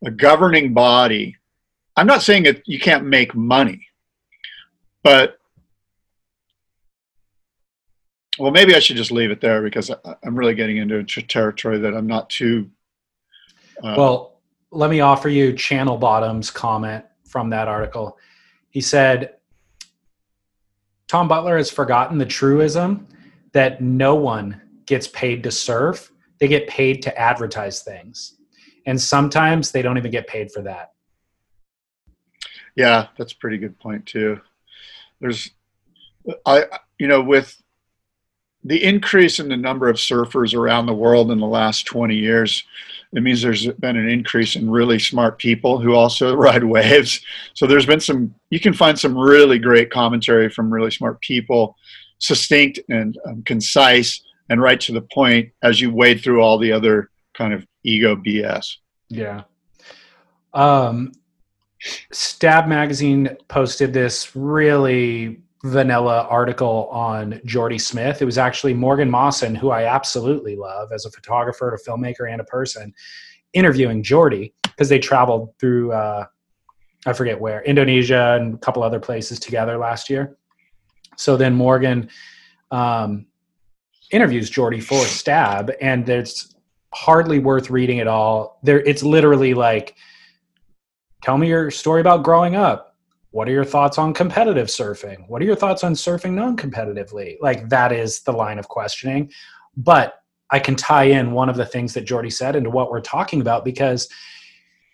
a governing body i'm not saying that you can't make money but well maybe i should just leave it there because I, i'm really getting into a territory that i'm not too uh, Well, let me offer you Channel Bottom's comment from that article. He said, Tom Butler has forgotten the truism that no one gets paid to surf, they get paid to advertise things. And sometimes they don't even get paid for that. Yeah, that's a pretty good point too. There's, I, you know, with the increase in the number of surfers around the world in the last 20 years, it means there's been an increase in really smart people who also [laughs] ride waves. So there's been some, you can find some really great commentary from really smart people, succinct and um, concise and right to the point as you wade through all the other kind of ego BS. Yeah. Um, Stab Magazine posted this really vanilla article on Jordy Smith. It was actually Morgan Maassen, who I absolutely love as a photographer, a filmmaker, and a person, interviewing Jordy because they traveled through, uh, I forget where, Indonesia and a couple other places together last year. So then Morgan um, interviews Jordy for Stab, and it's hardly worth reading at all. There, it's literally like, tell me your story about growing up. What are your thoughts on competitive surfing? What are your thoughts on surfing non-competitively? Like that is the line of questioning. But I can tie in one of the things that Jordy said into what we're talking about because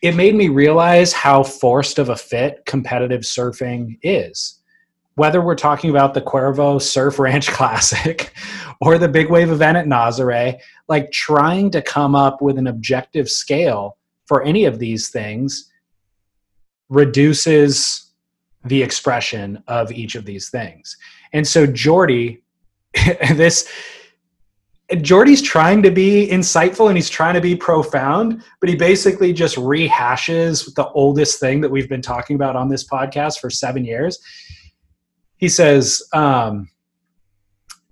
it made me realize how forced of a fit competitive surfing is. Whether we're talking about the Cuervo Surf Ranch [laughs] Classic or the big wave event at Nazare, like trying to come up with an objective scale for any of these things reduces the expression of each of these things. And so Jordy, [laughs] this Jordy's trying to be insightful and he's trying to be profound, but he basically just rehashes the oldest thing that we've been talking about on this podcast for seven years. He says, um,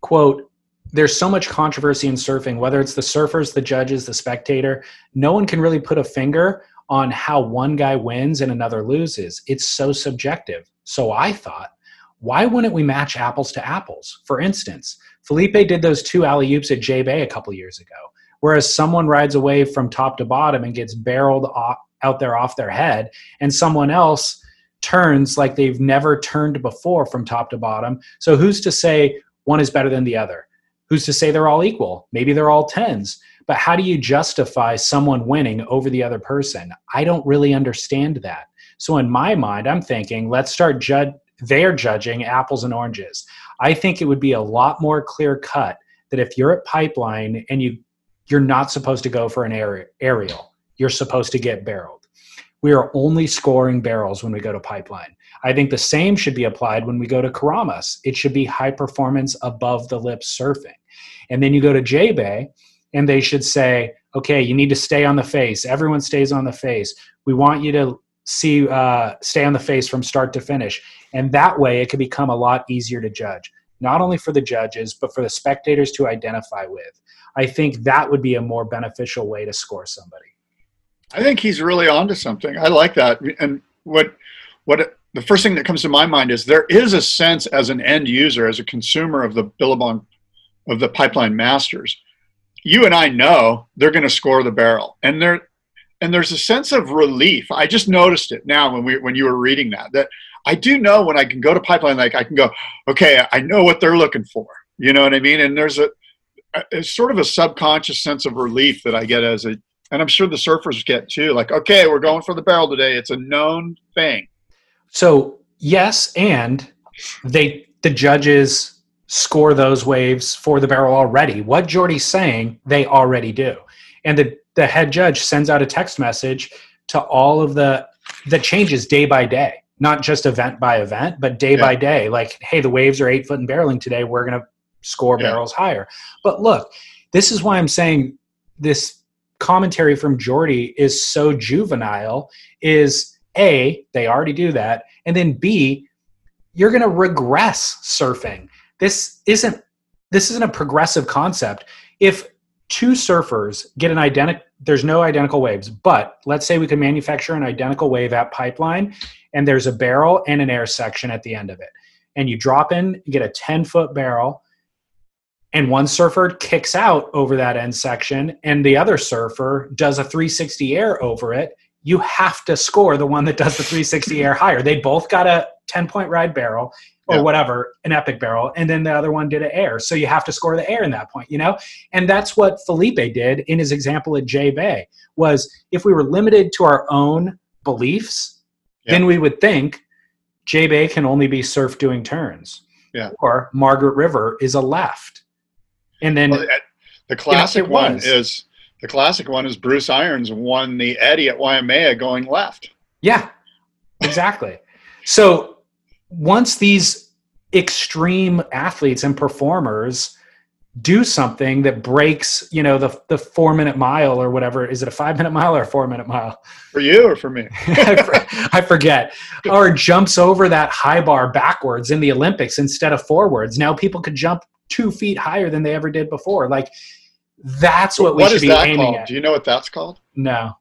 quote, there's so much controversy in surfing, whether it's the surfers, the judges, the spectator, no one can really put a finger on how one guy wins and another loses. It's so subjective. So I thought, why wouldn't we match apples to apples? For instance, Felipe did those two alley oops at J Bay a couple years ago, whereas someone rides away from top to bottom and gets barreled off, out there off their head, and someone else turns like they've never turned before from top to bottom. So who's to say one is better than the other? Who's to say they're all equal? Maybe they're all tens. But how do you justify someone winning over the other person? I don't really understand that. So in my mind, I'm thinking, let's start judge. They're judging apples and oranges. I think it would be a lot more clear cut that if you're at pipeline and you you're not supposed to go for an aerial, you're supposed to get barreled. We are only scoring barrels when we go to pipeline. I think the same should be applied when we go to Keramas. It should be high performance above the lip surfing. And then you go to J Bay, and they should say, okay, you need to stay on the face. Everyone stays on the face. We want you to see uh, stay on the face from start to finish, and that way it can become a lot easier to judge, not only for the judges but for the spectators to identify with. I think that would be a more beneficial way to score somebody. I think he's really onto something. I like that. And what what the first thing that comes to my mind is there is a sense as an end user, as a consumer of the Billabong of the pipeline masters, you and I know they're going to score the barrel, and there and there's a sense of relief. I just noticed it now when we when you were reading that that I do know when I can go to pipeline, like I can go, okay, I know what they're looking for. You know what I mean? And there's a it's sort of a subconscious sense of relief that I get as a and I'm sure the surfers get too. Like, okay, we're going for the barrel today. It's a known thing. So yes, and they the judges score those waves for the barrel already. What Jordy's saying, they already do. And the, the head judge sends out a text message to all of the that changes day by day, not just event by event, but day yeah. by day. Like, hey, the waves are eight foot in barreling today. We're gonna score yeah. barrels higher. But look, this is why I'm saying this commentary from Jordy is so juvenile is A, they already do that, and then B, you're going to regress surfing. This isn't this isn't a progressive concept. If two surfers get an identical there's no identical waves, but let's say we can manufacture an identical wave at pipeline and there's a barrel and an air section at the end of it. And you drop in, you get a 10 foot barrel and one surfer kicks out over that end section and the other surfer does a 360 air over it you have to score the one that does the 360 air higher they both got a 10 point ride barrel or yeah. whatever an epic barrel and then the other one did an air so you have to score the air in that point you know and that's what felipe did in his example at j bay was if we were limited to our own beliefs yeah. then we would think j bay can only be surf doing turns yeah. or margaret river is a left and then well, the classic you know, one is the classic one is Bruce Irons won the Eddie at Waimea going left. Yeah, exactly. so once these extreme athletes and performers do something that breaks, you know, the the four minute mile or whatever. Is it a five minute mile or a four minute mile? For you or for me? [laughs] I forget. Or jumps over that high bar backwards in the Olympics instead of forwards. Now people could jump two feet higher than they ever did before. Like that's what we what should be aiming called? at. Do you know what that's called? No.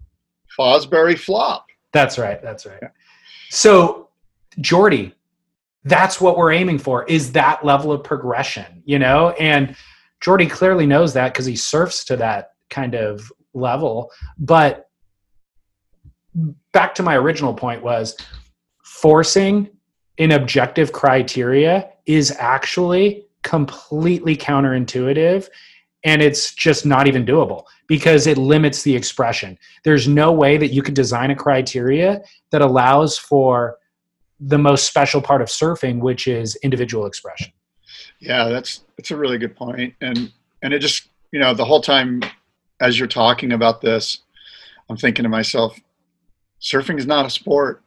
Fosbury flop. That's right. That's right. So Jordy, that's what we're aiming for is that level of progression, you know? And Jordy clearly knows that because he surfs to that kind of level. But back to my original point was forcing an objective criteria is actually completely counterintuitive and it's just not even doable because it limits the expression. There's no way that you could design a criteria that allows for the most special part of surfing, which is individual expression. Yeah, that's that's a really good point, and and it just you know the whole time as you're talking about this, I'm thinking to myself, surfing is not a sport.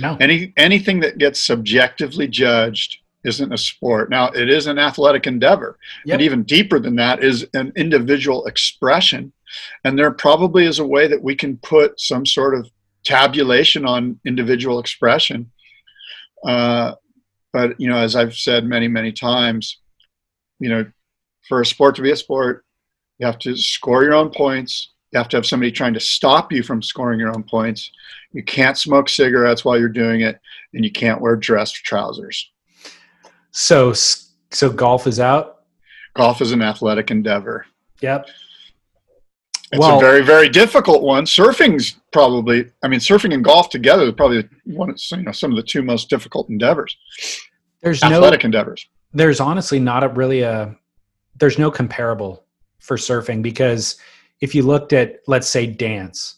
No. Any anything that gets subjectively judged isn't a sport. Now, it is an athletic endeavor. Yep. And even deeper than that is an individual expression. And there probably is a way that we can put some sort of tabulation on individual expression. Uh, but, you know, as I've said many, many times, you know, for a sport to be a sport, you have to score your own points You have to have somebody trying to stop you from scoring your own points. You can't smoke cigarettes while you're doing it, and you can't wear dress trousers. So so golf is out. Golf is an athletic endeavor. Yep. It's Well- a very, very difficult one. Surfing's probably, I mean, surfing and golf together are probably one of you know some of the two most difficult endeavors, There's no athletic endeavors. there's honestly not a really a there's no comparable for surfing because if you looked at let's say dance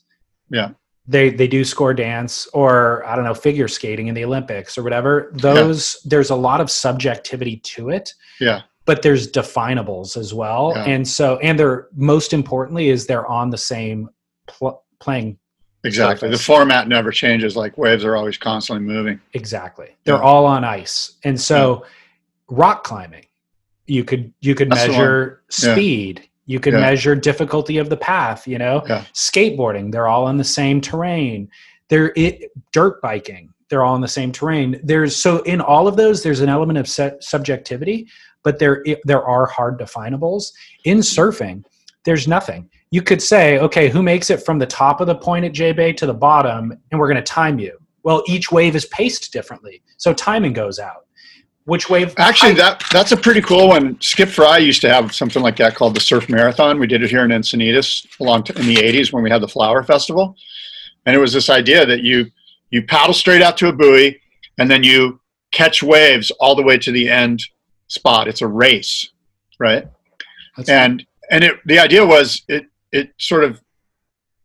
Yeah. they they do score dance or i don't know figure skating in the olympics or whatever those there's a lot of subjectivity to it Yeah. But there's definables as well Yeah. and so and they're most importantly is they're on the same pl- playing Exactly. The format never changes. Like waves are always constantly moving. exactly they're Yeah. all on ice and so rock climbing you could you could That's measure Yeah. speed you could Yeah. measure difficulty of the path you know Yeah. skateboarding they're all on the same terrain they're it, dirt biking they're all on the same terrain there's so in all of those there's an element of se- subjectivity but there there are hard definables. In surfing there's nothing. You could say okay who makes it from the top of the point at j bay to the bottom and we're going to time you. Well each wave is paced differently so timing goes out. Which wave? Actually, that that's a pretty cool one. Skip Frye used to have something like that called the Surf Marathon. We did it here in Encinitas along in the '80s when we had the Flower Festival, and it was this idea that you you paddle straight out to a buoy, and then you catch waves all the way to the end spot. It's a race, right? That's- and and it the idea was it it sort of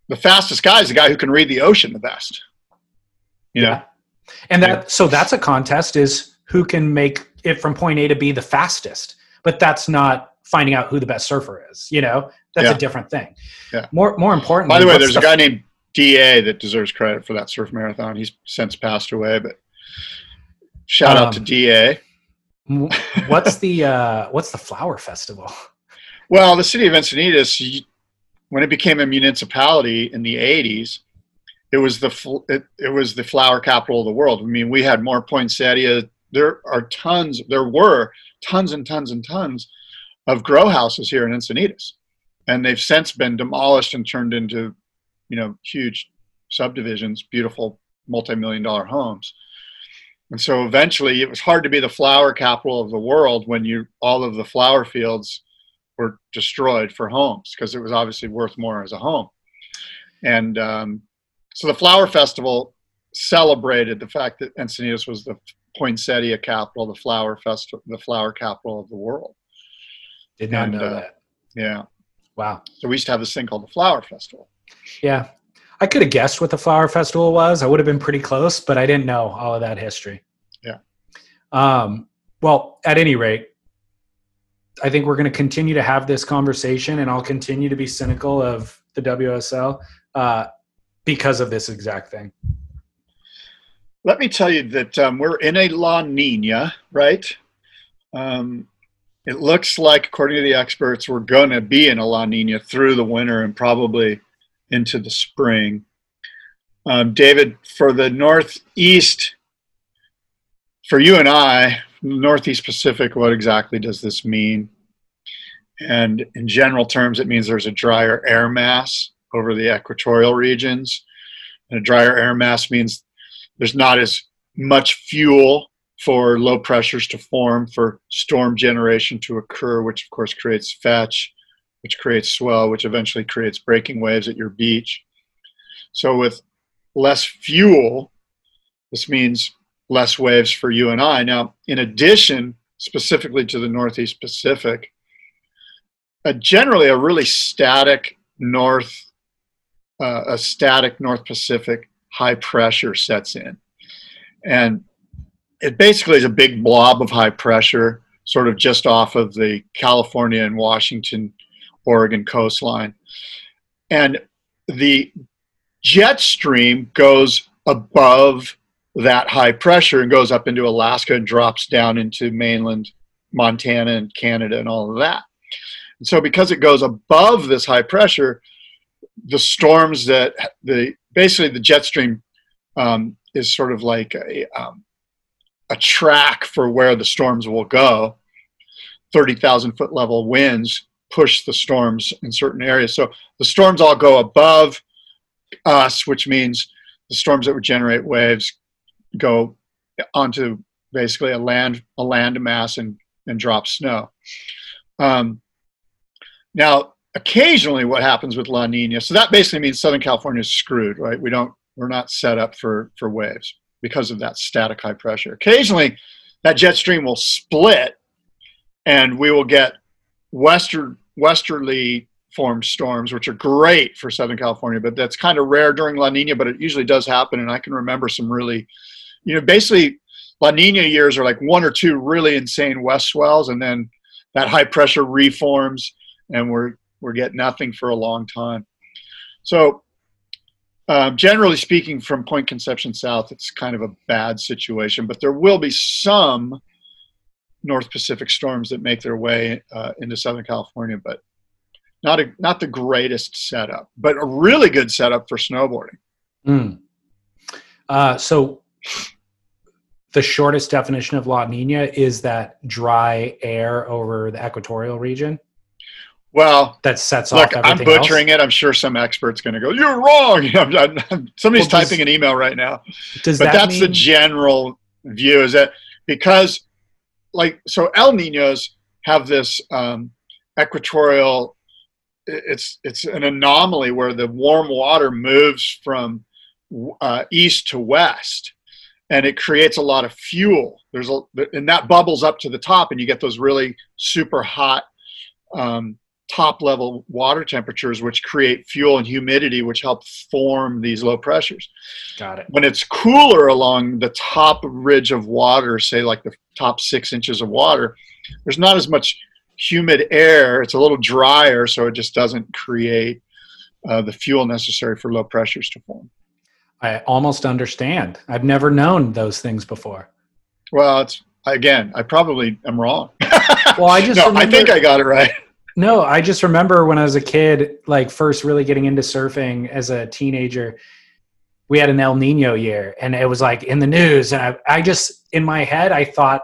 the fastest guy is the guy who can read the ocean the best. You know, Yeah. And that so that's a contest is who can make it from point A to B the fastest. But that's not finding out who the best surfer is, you know? That's Yeah. a different thing. Yeah. More more importantly, By the way, there's a guy named Da that deserves credit for that surf marathon. He's since passed away, but shout out to Um, Da. What's the uh what's the flower festival? [laughs] Well, the city of Encinitas, when it became a municipality in the '80s, it was the it, it was the flower capital of the world. I mean, we had more poinsettia. There are tons. There were tons and tons and tons of grow houses here in Encinitas, and they've since been demolished and turned into, you know, huge subdivisions, beautiful multi-million dollar homes. And so eventually, it was hard to be the flower capital of the world when you all of the flower fields were destroyed for homes because it was obviously worth more as a home. And um, so the flower festival celebrated the fact that Encinitas was the poinsettia capital, the flower festival, the flower capital of the world. Did not And, know uh, that. Yeah. Wow. So we used to have this thing called the flower festival. Yeah. I could have guessed what the flower festival was. I would have been pretty close, but I didn't know all of that history. Yeah. Um, well, at any rate, I think we're going to continue to have this conversation, and I'll continue to be cynical of the WSL uh, because of this exact thing. Let me tell you that um, we're in a La Nina, right? Um, it looks like, according to the experts, we're going to be in a La Nina through the winter and probably into the spring. Um, David, for the Northeast, for you and I, Northeast Pacific, what exactly does this mean? And in general terms, it means there's a drier air mass over the equatorial regions. And a drier air mass means there's not as much fuel for low pressures to form, for storm generation to occur, which of course creates fetch, which creates swell, which eventually creates breaking waves at your beach. So, with less fuel, this means less waves for you and I. Now, in addition, specifically to the Northeast Pacific, a generally a really static north, uh, a static North Pacific high pressure sets in. And it basically is a big blob of high pressure, sort of just off of the California and Washington, Oregon coastline. And the jet stream goes above that high pressure and goes up into Alaska and drops down into mainland Montana and Canada and all of that. And so because it goes above this high pressure, the storms that the basically the jet stream um, is sort of like a um, a track for where the storms will go. Thirty thousand foot level winds push the storms in certain areas. So the storms all go above us, which means the storms that would generate waves go onto basically a land a land mass and and drop snow. Um, now, occasionally, what happens with La Nina? So that basically means Southern California is screwed, right? We don't we're not set up for for waves because of that static high pressure. Occasionally, that jet stream will split, and we will get western westerly formed storms, which are great for Southern California, but that's kind of rare during La Nina, but it usually does happen. And I can remember some really, you know, basically La Nina years are like one or two really insane west swells, and then that high pressure reforms, and we're we're getting nothing for a long time. So, um, generally speaking, from Point Conception south, it's kind of a bad situation, but there will be some North Pacific storms that make their way uh, into Southern California, but not a not the greatest setup, but a really good setup for snowboarding. Mm. Uh, so the shortest definition of La Nina is that dry air over the equatorial region. Well, that sets look, off. I'm butchering else. it. I'm sure some expert's going to go, "You're wrong." [laughs] Somebody's well, does, typing an email right now. Does but that that's mean, the general view. Is that because, like, so El Ninos have this um, equatorial. It's it's an anomaly where the warm water moves from uh, east to west and it creates a lot of fuel. There's a and that bubbles up to the top, and you get those really super hot um, top level water temperatures, which create fuel and humidity, which help form these low pressures. Got it. When it's cooler along the top ridge of water, say like the top six inches of water, there's not as much humid air. It's a little drier, so it just doesn't create uh, the fuel necessary for low pressures to form. I almost understand. I've never known those things before. Well, it's again, I probably am wrong. well, I just [laughs] no, remember, I think I got it right. No, I just remember when I was a kid, like first really getting into surfing as a teenager. We had an El Nino year, and it was like in the news, and I, I just in my head I thought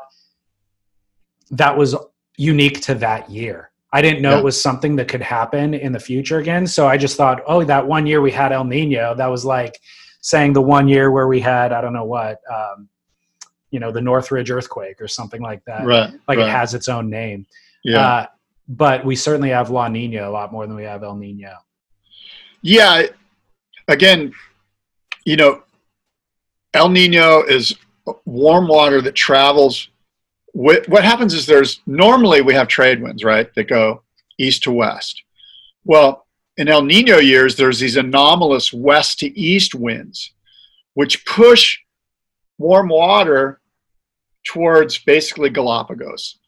that was unique to that year. I didn't know yeah. it was something that could happen in the future again. So I just thought, oh, that one year we had El Nino, that was like saying the one year where we had I don't know what, um, you know, the Northridge earthquake or something like that. Right. Like right. it has its own name. Yeah. Uh, but we certainly have La Nina a lot more than we have El Nino. Yeah. Again, you know, El Nino is warm water that travels. What happens is there's normally we have trade winds, right, that go east to west. Well, in El Nino years, there's these anomalous west to east winds, which push warm water towards basically Galapagos.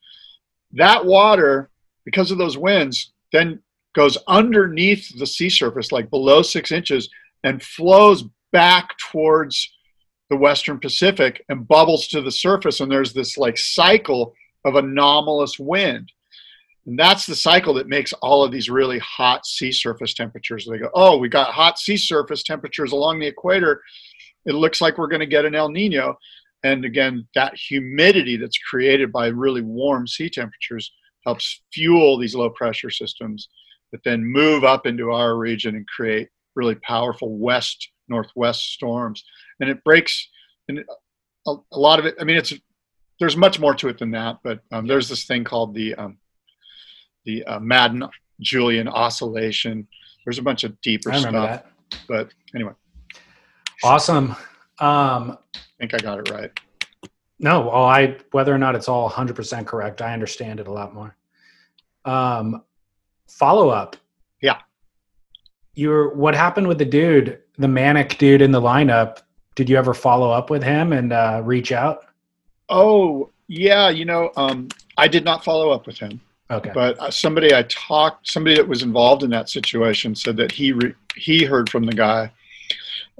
That water, because of those winds, then goes underneath the sea surface, like below six inches, and flows back towards the Western Pacific and bubbles to the surface. And there's this like cycle of anomalous wind. And that's the cycle that makes all of these really hot sea surface temperatures. They go, oh, we got hot sea surface temperatures along the equator. It looks like we're going to get an El Nino. And again, that humidity that's created by really warm sea temperatures helps fuel these low pressure systems that then move up into our region and create really powerful west northwest storms. And it breaks and a, a lot of it. I mean, it's there's much more to it than that, but um, there's this thing called the um, the uh, Madden Julian oscillation. There's a bunch of deeper stuff. That. But anyway. Awesome. Um, I think I got it right. No, well, I whether or not it's all 100% correct, I understand it a lot more. Um, follow up. Yeah. You're what happened with the dude, the manic dude in the lineup? Did you ever follow up with him and uh, reach out? Oh, yeah. You know, um, I did not follow up with him. Okay. But uh, somebody I talked, somebody that was involved in that situation, said that he re, he heard from the guy,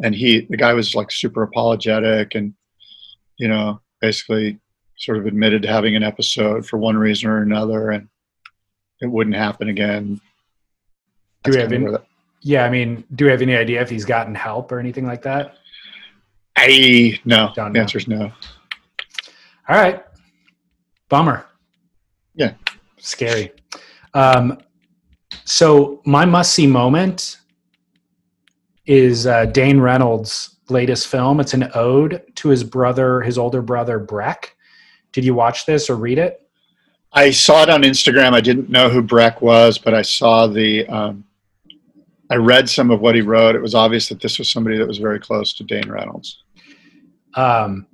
and he the guy was like super apologetic, and you know basically sort of admitted to having an episode for one reason or another, and it wouldn't happen again. Do we have any, that, yeah, I mean, do we have any idea if he's gotten help or anything like that? I no. Don't the answer is no. All right. Bummer. Yeah scary. Um, So my must see moment is uh, Dane Reynolds' latest film. It's an ode to his brother, his older brother Breck. Did you watch this or read it? I saw it on Instagram. I didn't know who Breck was, but I saw the. Um, I read some of what he wrote. It was obvious that this was somebody that was very close to Dane Reynolds. Um,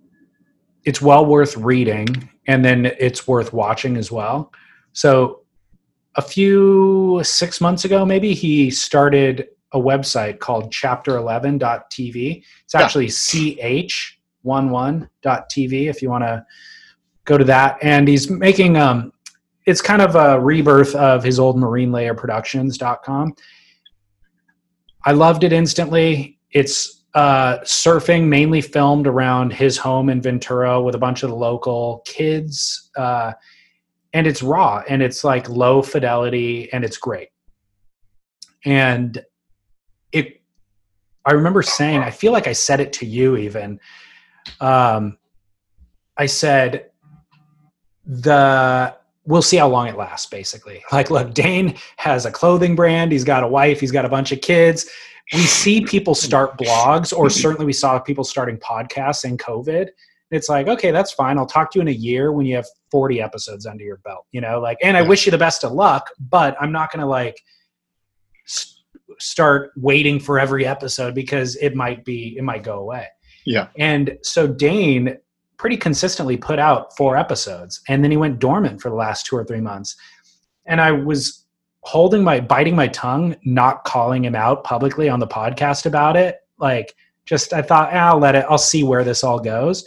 it's well worth reading, and then it's worth watching as well. So, a few six months ago, maybe he started a website called chapter11.tv. It's actually ch11.tv if you want to go to that. And he's making um it's kind of a rebirth of his old marine layer productions.com. I loved it instantly. It's uh, surfing mainly filmed around his home in Ventura with a bunch of the local kids. Uh, and it's raw and it's like low fidelity and it's great. And it i remember saying i feel like i said it to you even um, i said the we'll see how long it lasts basically. [laughs] Like look dane has a clothing brand he's got a wife he's got a bunch of kids. We see people start blogs or [laughs] certainly we saw people starting podcasts in covid. It's like okay that's fine. I'll talk to you in a year when you have 40 episodes under your belt you know? Like and i wish you the best of luck but i'm not gonna like start waiting for every episode because it might be it might go away. Yeah. And so Dane pretty consistently put out four episodes and then he went dormant for the last 2 or 3 months. And I was holding my biting my tongue not calling him out publicly on the podcast about it like just I thought ah, I'll let it I'll see where this all goes.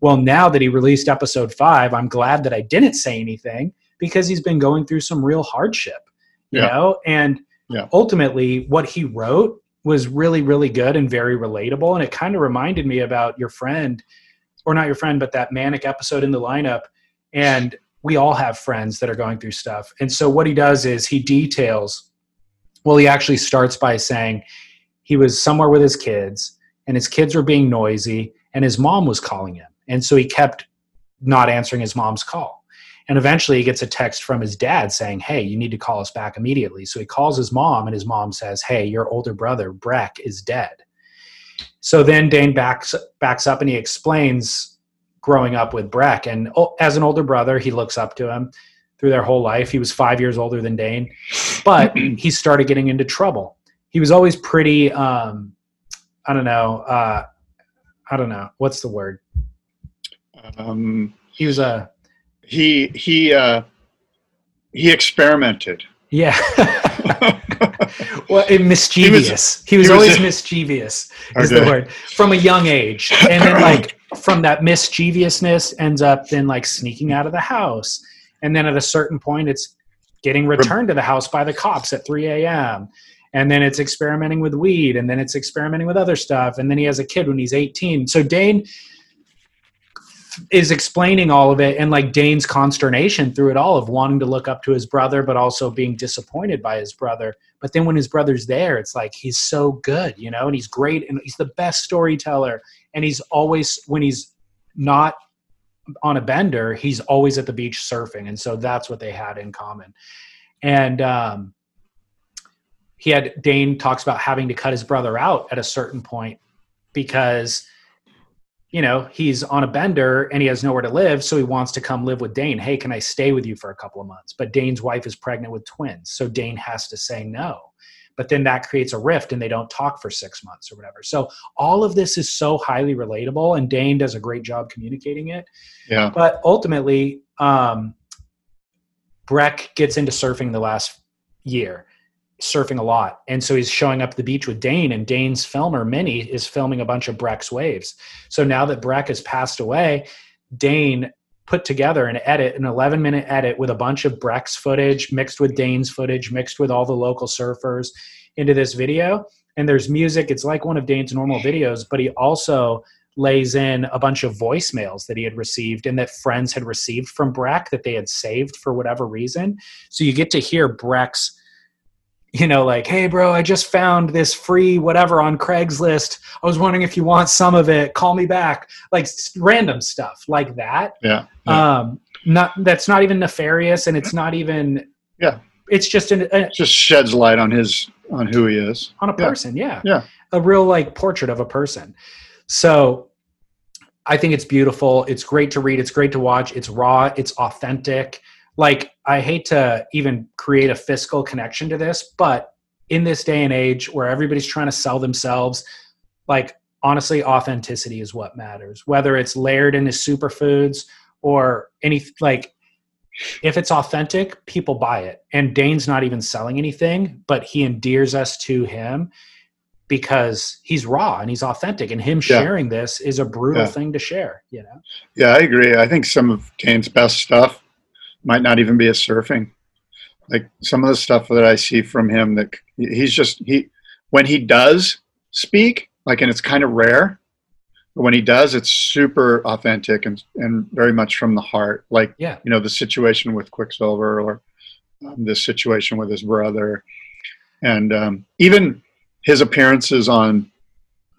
Well, now that he released episode 5, I'm glad that I didn't say anything because he's been going through some real hardship, you yeah. know? And yeah. ultimately what he wrote was really really good and very relatable and it kind of reminded me about your friend or not your friend but that manic episode in the lineup and we all have friends that are going through stuff and so what he does is he details well he actually starts by saying he was somewhere with his kids and his kids were being noisy and his mom was calling him and so he kept not answering his mom's call and eventually he gets a text from his dad saying, Hey, you need to call us back immediately. So he calls his mom, and his mom says, Hey, your older brother, Breck, is dead. So then Dane backs, backs up and he explains growing up with Breck. And oh, as an older brother, he looks up to him through their whole life. He was five years older than Dane, but [clears throat] he started getting into trouble. He was always pretty, um, I don't know, uh, I don't know, what's the word? Um, he was a he he uh, he experimented. Yeah. [laughs] [laughs] well, mischievous. He was, he was, he was always a, mischievous. Is okay. the word from a young age, and then like from that mischievousness ends up then like sneaking out of the house, and then at a certain point, it's getting returned to the house by the cops at 3 a.m. And then it's experimenting with weed, and then it's experimenting with other stuff, and then he has a kid when he's 18. So Dane is explaining all of it and like Dane's consternation through it all of wanting to look up to his brother, but also being disappointed by his brother. But then when his brother's there, it's like he's so good, you know, and he's great and he's the best storyteller. And he's always, when he's not on a bender, he's always at the beach surfing. And so that's what they had in common. And, um, he had Dane talks about having to cut his brother out at a certain point because you know, he's on a bender and he has nowhere to live, so he wants to come live with Dane. Hey, can I stay with you for a couple of months? But Dane's wife is pregnant with twins, so Dane has to say no. But then that creates a rift and they don't talk for six months or whatever. So all of this is so highly relatable, and Dane does a great job communicating it. Yeah. But ultimately, um, Breck gets into surfing the last year surfing a lot. And so he's showing up the beach with Dane, and Dane's filmer, Minnie, is filming a bunch of Breck's waves. So now that Breck has passed away, Dane put together an edit, an 11 minute edit with a bunch of Breck's footage mixed with Dane's footage, mixed with all the local surfers into this video. And there's music. It's like one of Dane's normal videos, but he also lays in a bunch of voicemails that he had received and that friends had received from Breck that they had saved for whatever reason. So you get to hear Breck's you know, like, hey, bro, I just found this free whatever on Craigslist. I was wondering if you want some of it. Call me back. Like random stuff like that. Yeah. yeah. Um, not that's not even nefarious, and it's not even. Yeah. it's just an, a, Just sheds light on his on who he is. on a Yeah. person yeah Yeah. a real like portrait of a person so i think it's beautiful it's great to read it's great to watch it's raw it's authentic like i hate to even create a fiscal connection to this but in this day and age where everybody's trying to sell themselves like honestly authenticity is what matters whether it's layered into superfoods or any like if it's authentic people buy it and dane's not even selling anything but he endears us to him because he's raw and he's authentic and him Yeah. sharing this is a brutal Yeah. thing to share you know Yeah, I agree. I think some of Dane's best stuff might not even be a surfing. Like some of the stuff that I see from him that he's just he when he does speak, like and it's kind of rare, but when he does, it's super authentic and and very much from the heart. Like Yeah. you know the situation with Quiksilver or um, this situation with his brother, and um, even his appearances on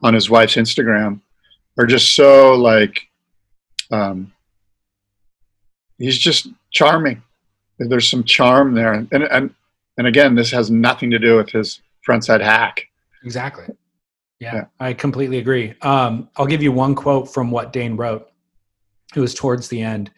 on his wife's Instagram are just so like um, he's just charming. There's some charm there, and and and again, this has nothing to do with his frontside hack. exactly. Yeah, Yeah. i completely agree. Um, i'll give you one quote from what dane wrote. It was towards the end.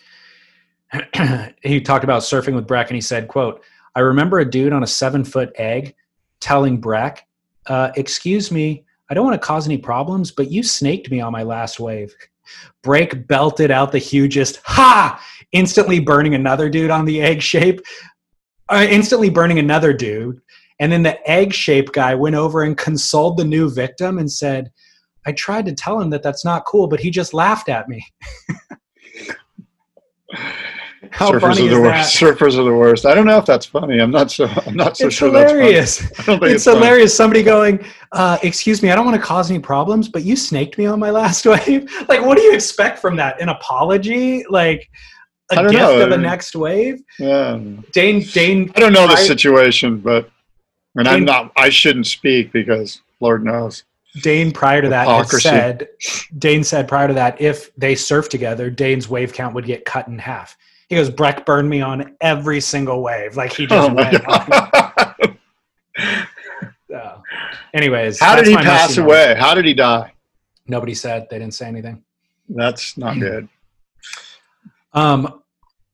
[clears throat] He talked about surfing with breck and he said quote i remember a dude on a seven foot egg telling breck uh, excuse me i don't want to cause any problems but you snaked me on my last wave. Breck belted out the hugest ha instantly burning another dude on the egg shape uh, instantly burning another dude and then the egg shape guy went over and consoled the new victim and said i tried to tell him that that's not cool but he just laughed at me [laughs] how Surfers funny are the is worst. that Surfers are the worst. I don't know if that's funny. I'm not so. I'm not so it's sure hilarious that's funny. [laughs] I don't think it's funny. hilarious. Somebody going, uh, "Excuse me, I don't want to cause any problems, but you snaked me on my last [laughs] wave." like, what do you expect from that? An apology? Like a I don't gift know. of a next wave? Yeah. Dane, Dane. I don't know the situation, but and I'm not. I shouldn't speak because Lord knows. Dane prior to that Hypocrisy. said, Dane said prior to that, if they surf together, Dane's wave count would get cut in half. He goes, Breck burned me on every single wave. Like he just Oh went. [laughs] So, anyways, How did he pass messy moment. away? How did he die? Nobody said. They didn't say anything. That's not good. Um,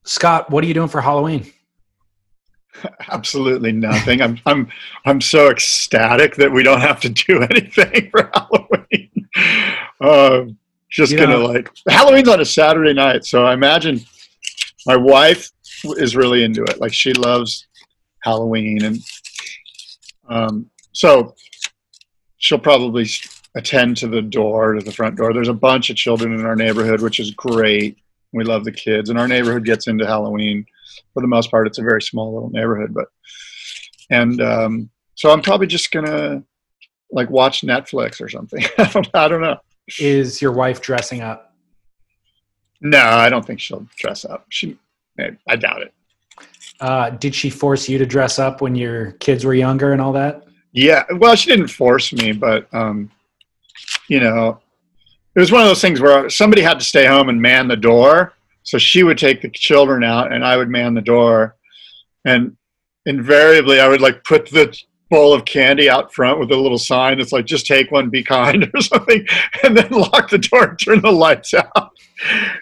Scott, what are you doing for Halloween? [laughs] Absolutely nothing. I'm I'm I'm so ecstatic that we don't have to do [laughs] anything for Halloween. Um, just You gonna know- like Halloween's on a Saturday night, so I imagine my wife is really into it. Like she loves Halloween, and um, so she'll probably attend to the door to the front door. There's a bunch of children in our neighborhood, which is great. We love the kids, and our neighborhood gets into Halloween for the most part. It's a very small little neighborhood, but and um, so I'm probably just gonna like watch Netflix or something. [laughs] I don't, I don't know. Is your wife dressing up? No, I don't think she'll dress up. She, I doubt it. Uh, did she force you to dress up when your kids were younger and all that? Yeah, well, she didn't force me, but um, you know, it was one of those things where somebody had to stay home and man the door. So she would take the children out, and I would man the door. And invariably, I would like put the bowl of candy out front with a little sign that's like "Just take one, be kind" [laughs] or something, and then lock the door and turn the lights out.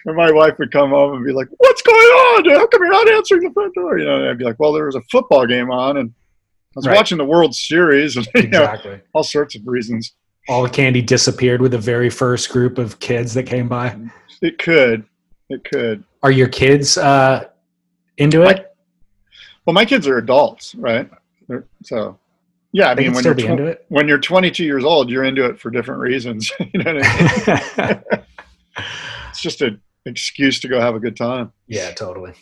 And my wife would come home and be like, "What's going on? How come you're not answering the front door?" You know, and I'd be like, "Well, there was a football game on, and I was Right. watching the World Series, and [laughs] you know, Exactly. all sorts of reasons. All the candy disappeared with the very first group of kids that came by. It could, it could. Are your kids uh, into it? Well, my kids are adults, right? They're, so, yeah, I They mean, when you're tw- into it. when you're 22 years old, you're into it for different reasons. [laughs] you know, what I mean? [laughs] it's just an excuse to go have a good time. yeah, totally.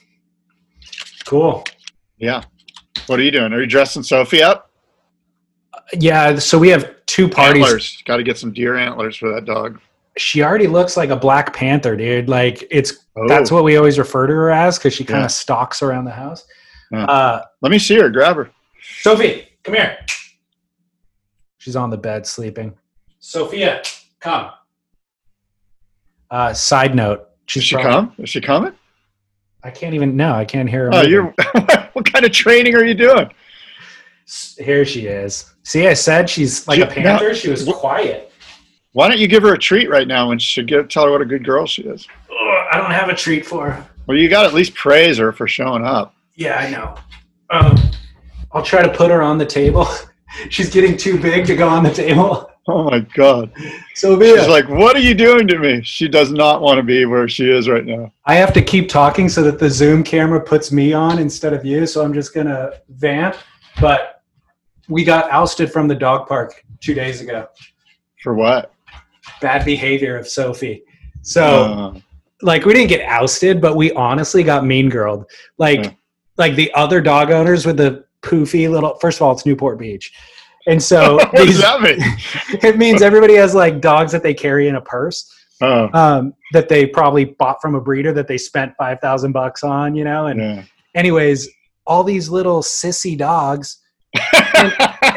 Cool. Yeah. What are you doing? Are you dressing Sophie up? Yeah, so we have two parties. Antlers. Got to get some deer antlers for that dog. She already looks like a Black Panther, dude. Like it's Oh, that's what we always refer to her as because she kind Yeah. of stalks around the house. Yeah. Uh, Let me see her. Grab her. Sophie, come here. She's on the bed sleeping. Sophia, come. Uh, side note, Did she's she probably- come? Is she coming? I can't even. No, I can't hear her. Oh, moving. you're. [laughs] what kind of training are you doing? Here she is. See, I said she's like a She- now- panther. She was quiet. Why don't you give her a treat right now and she give tell her what a good girl she is? I don't have a treat for her. Well, you got to at least praise her for showing up. Yeah, I know. Um, I'll try to put her on the table. [laughs] She's getting too big to go on the table. [laughs] Oh my God. Sophia, She's like, what are you doing to me? She does not want to be where she is right now. I have to keep talking so that the Zoom camera puts me on instead of you. So I'm just gonna vamp. But we got ousted from the dog park two days ago. For what? Bad behavior of Sophie. So Uh, like we didn't get ousted, but we honestly got mean girled. Like like the other dog owners with the poofy little. First of all, it's Newport Beach, and so [laughs] these, mean? [laughs] it means everybody has like dogs that they carry in a purse Oh, um, that they probably bought from a breeder that they spent five thousand bucks on. You know, and yeah. anyways, all these little sissy dogs,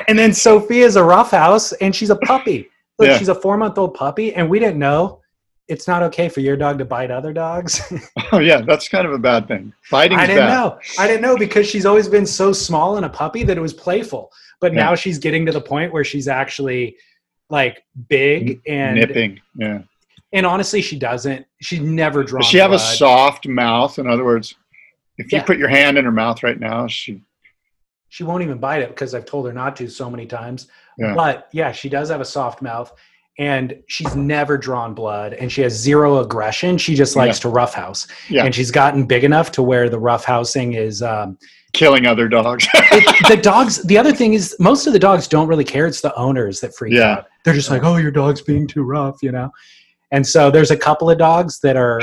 and then Sophia's a roughhouse, and she's a puppy. Look, Yeah. she's a four month old puppy, and we didn't know. It's not okay for your dog to bite other dogs. [laughs] oh, yeah. That's kind of a bad thing. Fighting I didn't bad. know. I didn't know because she's always been so small and a puppy that it was playful. But Yeah. now she's getting to the point where she's actually like big and Nipping. Yeah. and honestly she doesn't. She's never drawn. Does she have a soft mouth? In other words, if you Yeah. put your hand in her mouth right now, she. She won't even bite it because I've told her not to so many times. Yeah. But yeah, she does have a soft mouth and she's never drawn blood and she has zero aggression. She just likes Yeah. to roughhouse. Yeah. And she's gotten big enough to where the roughhousing is um, Killing other dogs. [laughs] it, the dogs the other thing is most of the dogs don't really care it's the owners that freak Yeah. out they're just like oh your dog's being too rough you know and so there's a couple of dogs that are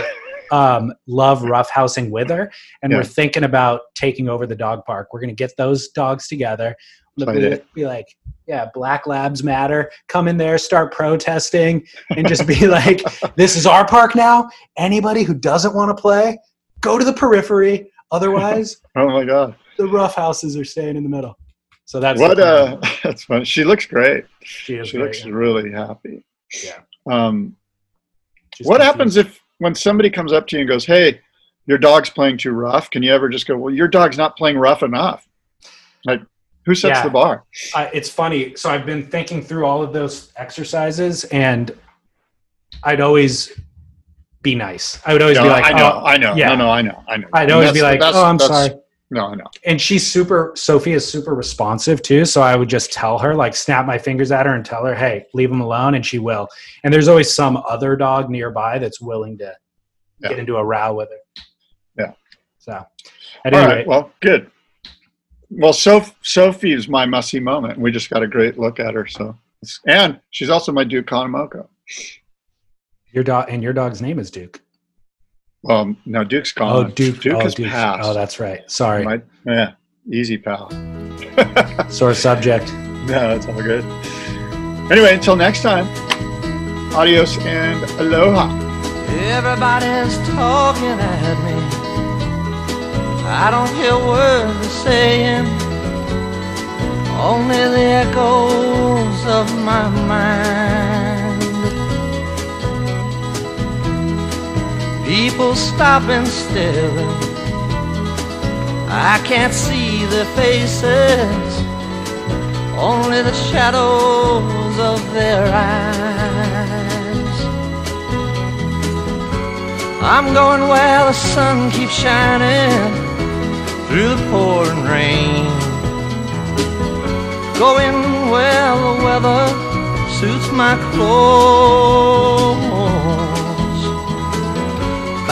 um, love roughhousing with her and Yeah. we're thinking about taking over the dog park we're going to get those dogs together be, be like yeah black labs matter come in there start protesting and just be like [laughs] this is our park now anybody who doesn't want to play go to the periphery otherwise [laughs] oh my god! the rough houses are staying in the middle. So that's What? Uh, [laughs] that's fun. She looks great. she is She great, looks yeah. really happy. Yeah. Um, She's what confused. happens if when somebody comes up to you and goes, "Hey, your dog's playing too rough"? Can you ever just go, "Well, your dog's not playing rough enough"? Like, who sets Yeah. the bar? I, it's funny. So I've been thinking through all of those exercises, and I'd always be nice. I would always No, be like, I know, oh, I know, yeah. no, no, I know, I know. I'd always be like, oh, I'm sorry. No, I know. And she's super. Sophie is super responsive too. So I would just tell her, like, snap my fingers at her and tell her, hey, leave him alone, and she will. And there's always some other dog nearby that's willing to Yeah. get into a row with her. Yeah. So, at All any right. rate, Well, good. Well, Soph- Sophie's my messy moment. We just got a great look at her. So, and she's also my Duke Kahanamoku. your dog and your dog's name is Duke. Um, well, no, Duke's oh, gone. Oh, Duke. Duke oh, has Duke. passed. Oh, that's right. Sorry. My- yeah, easy, pal. [laughs] Sore subject. No, that's all good. Anyway, until next time, adios and aloha. Everybody's talking at me. I don't hear words they're saying, only the echoes of my mind. People stop and stare. I can't see their faces, only the shadows of their eyes. I'm going where the sun keeps shining through the pouring rain. Going where the weather suits my clothes.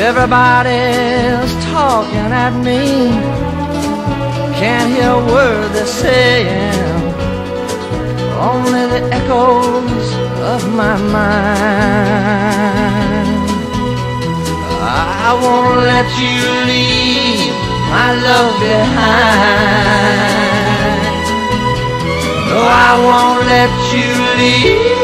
Everybody's talking at me, can't hear a word they're saying, only the echoes of my mind. I won't let you leave my love behind. No, I won't let you leave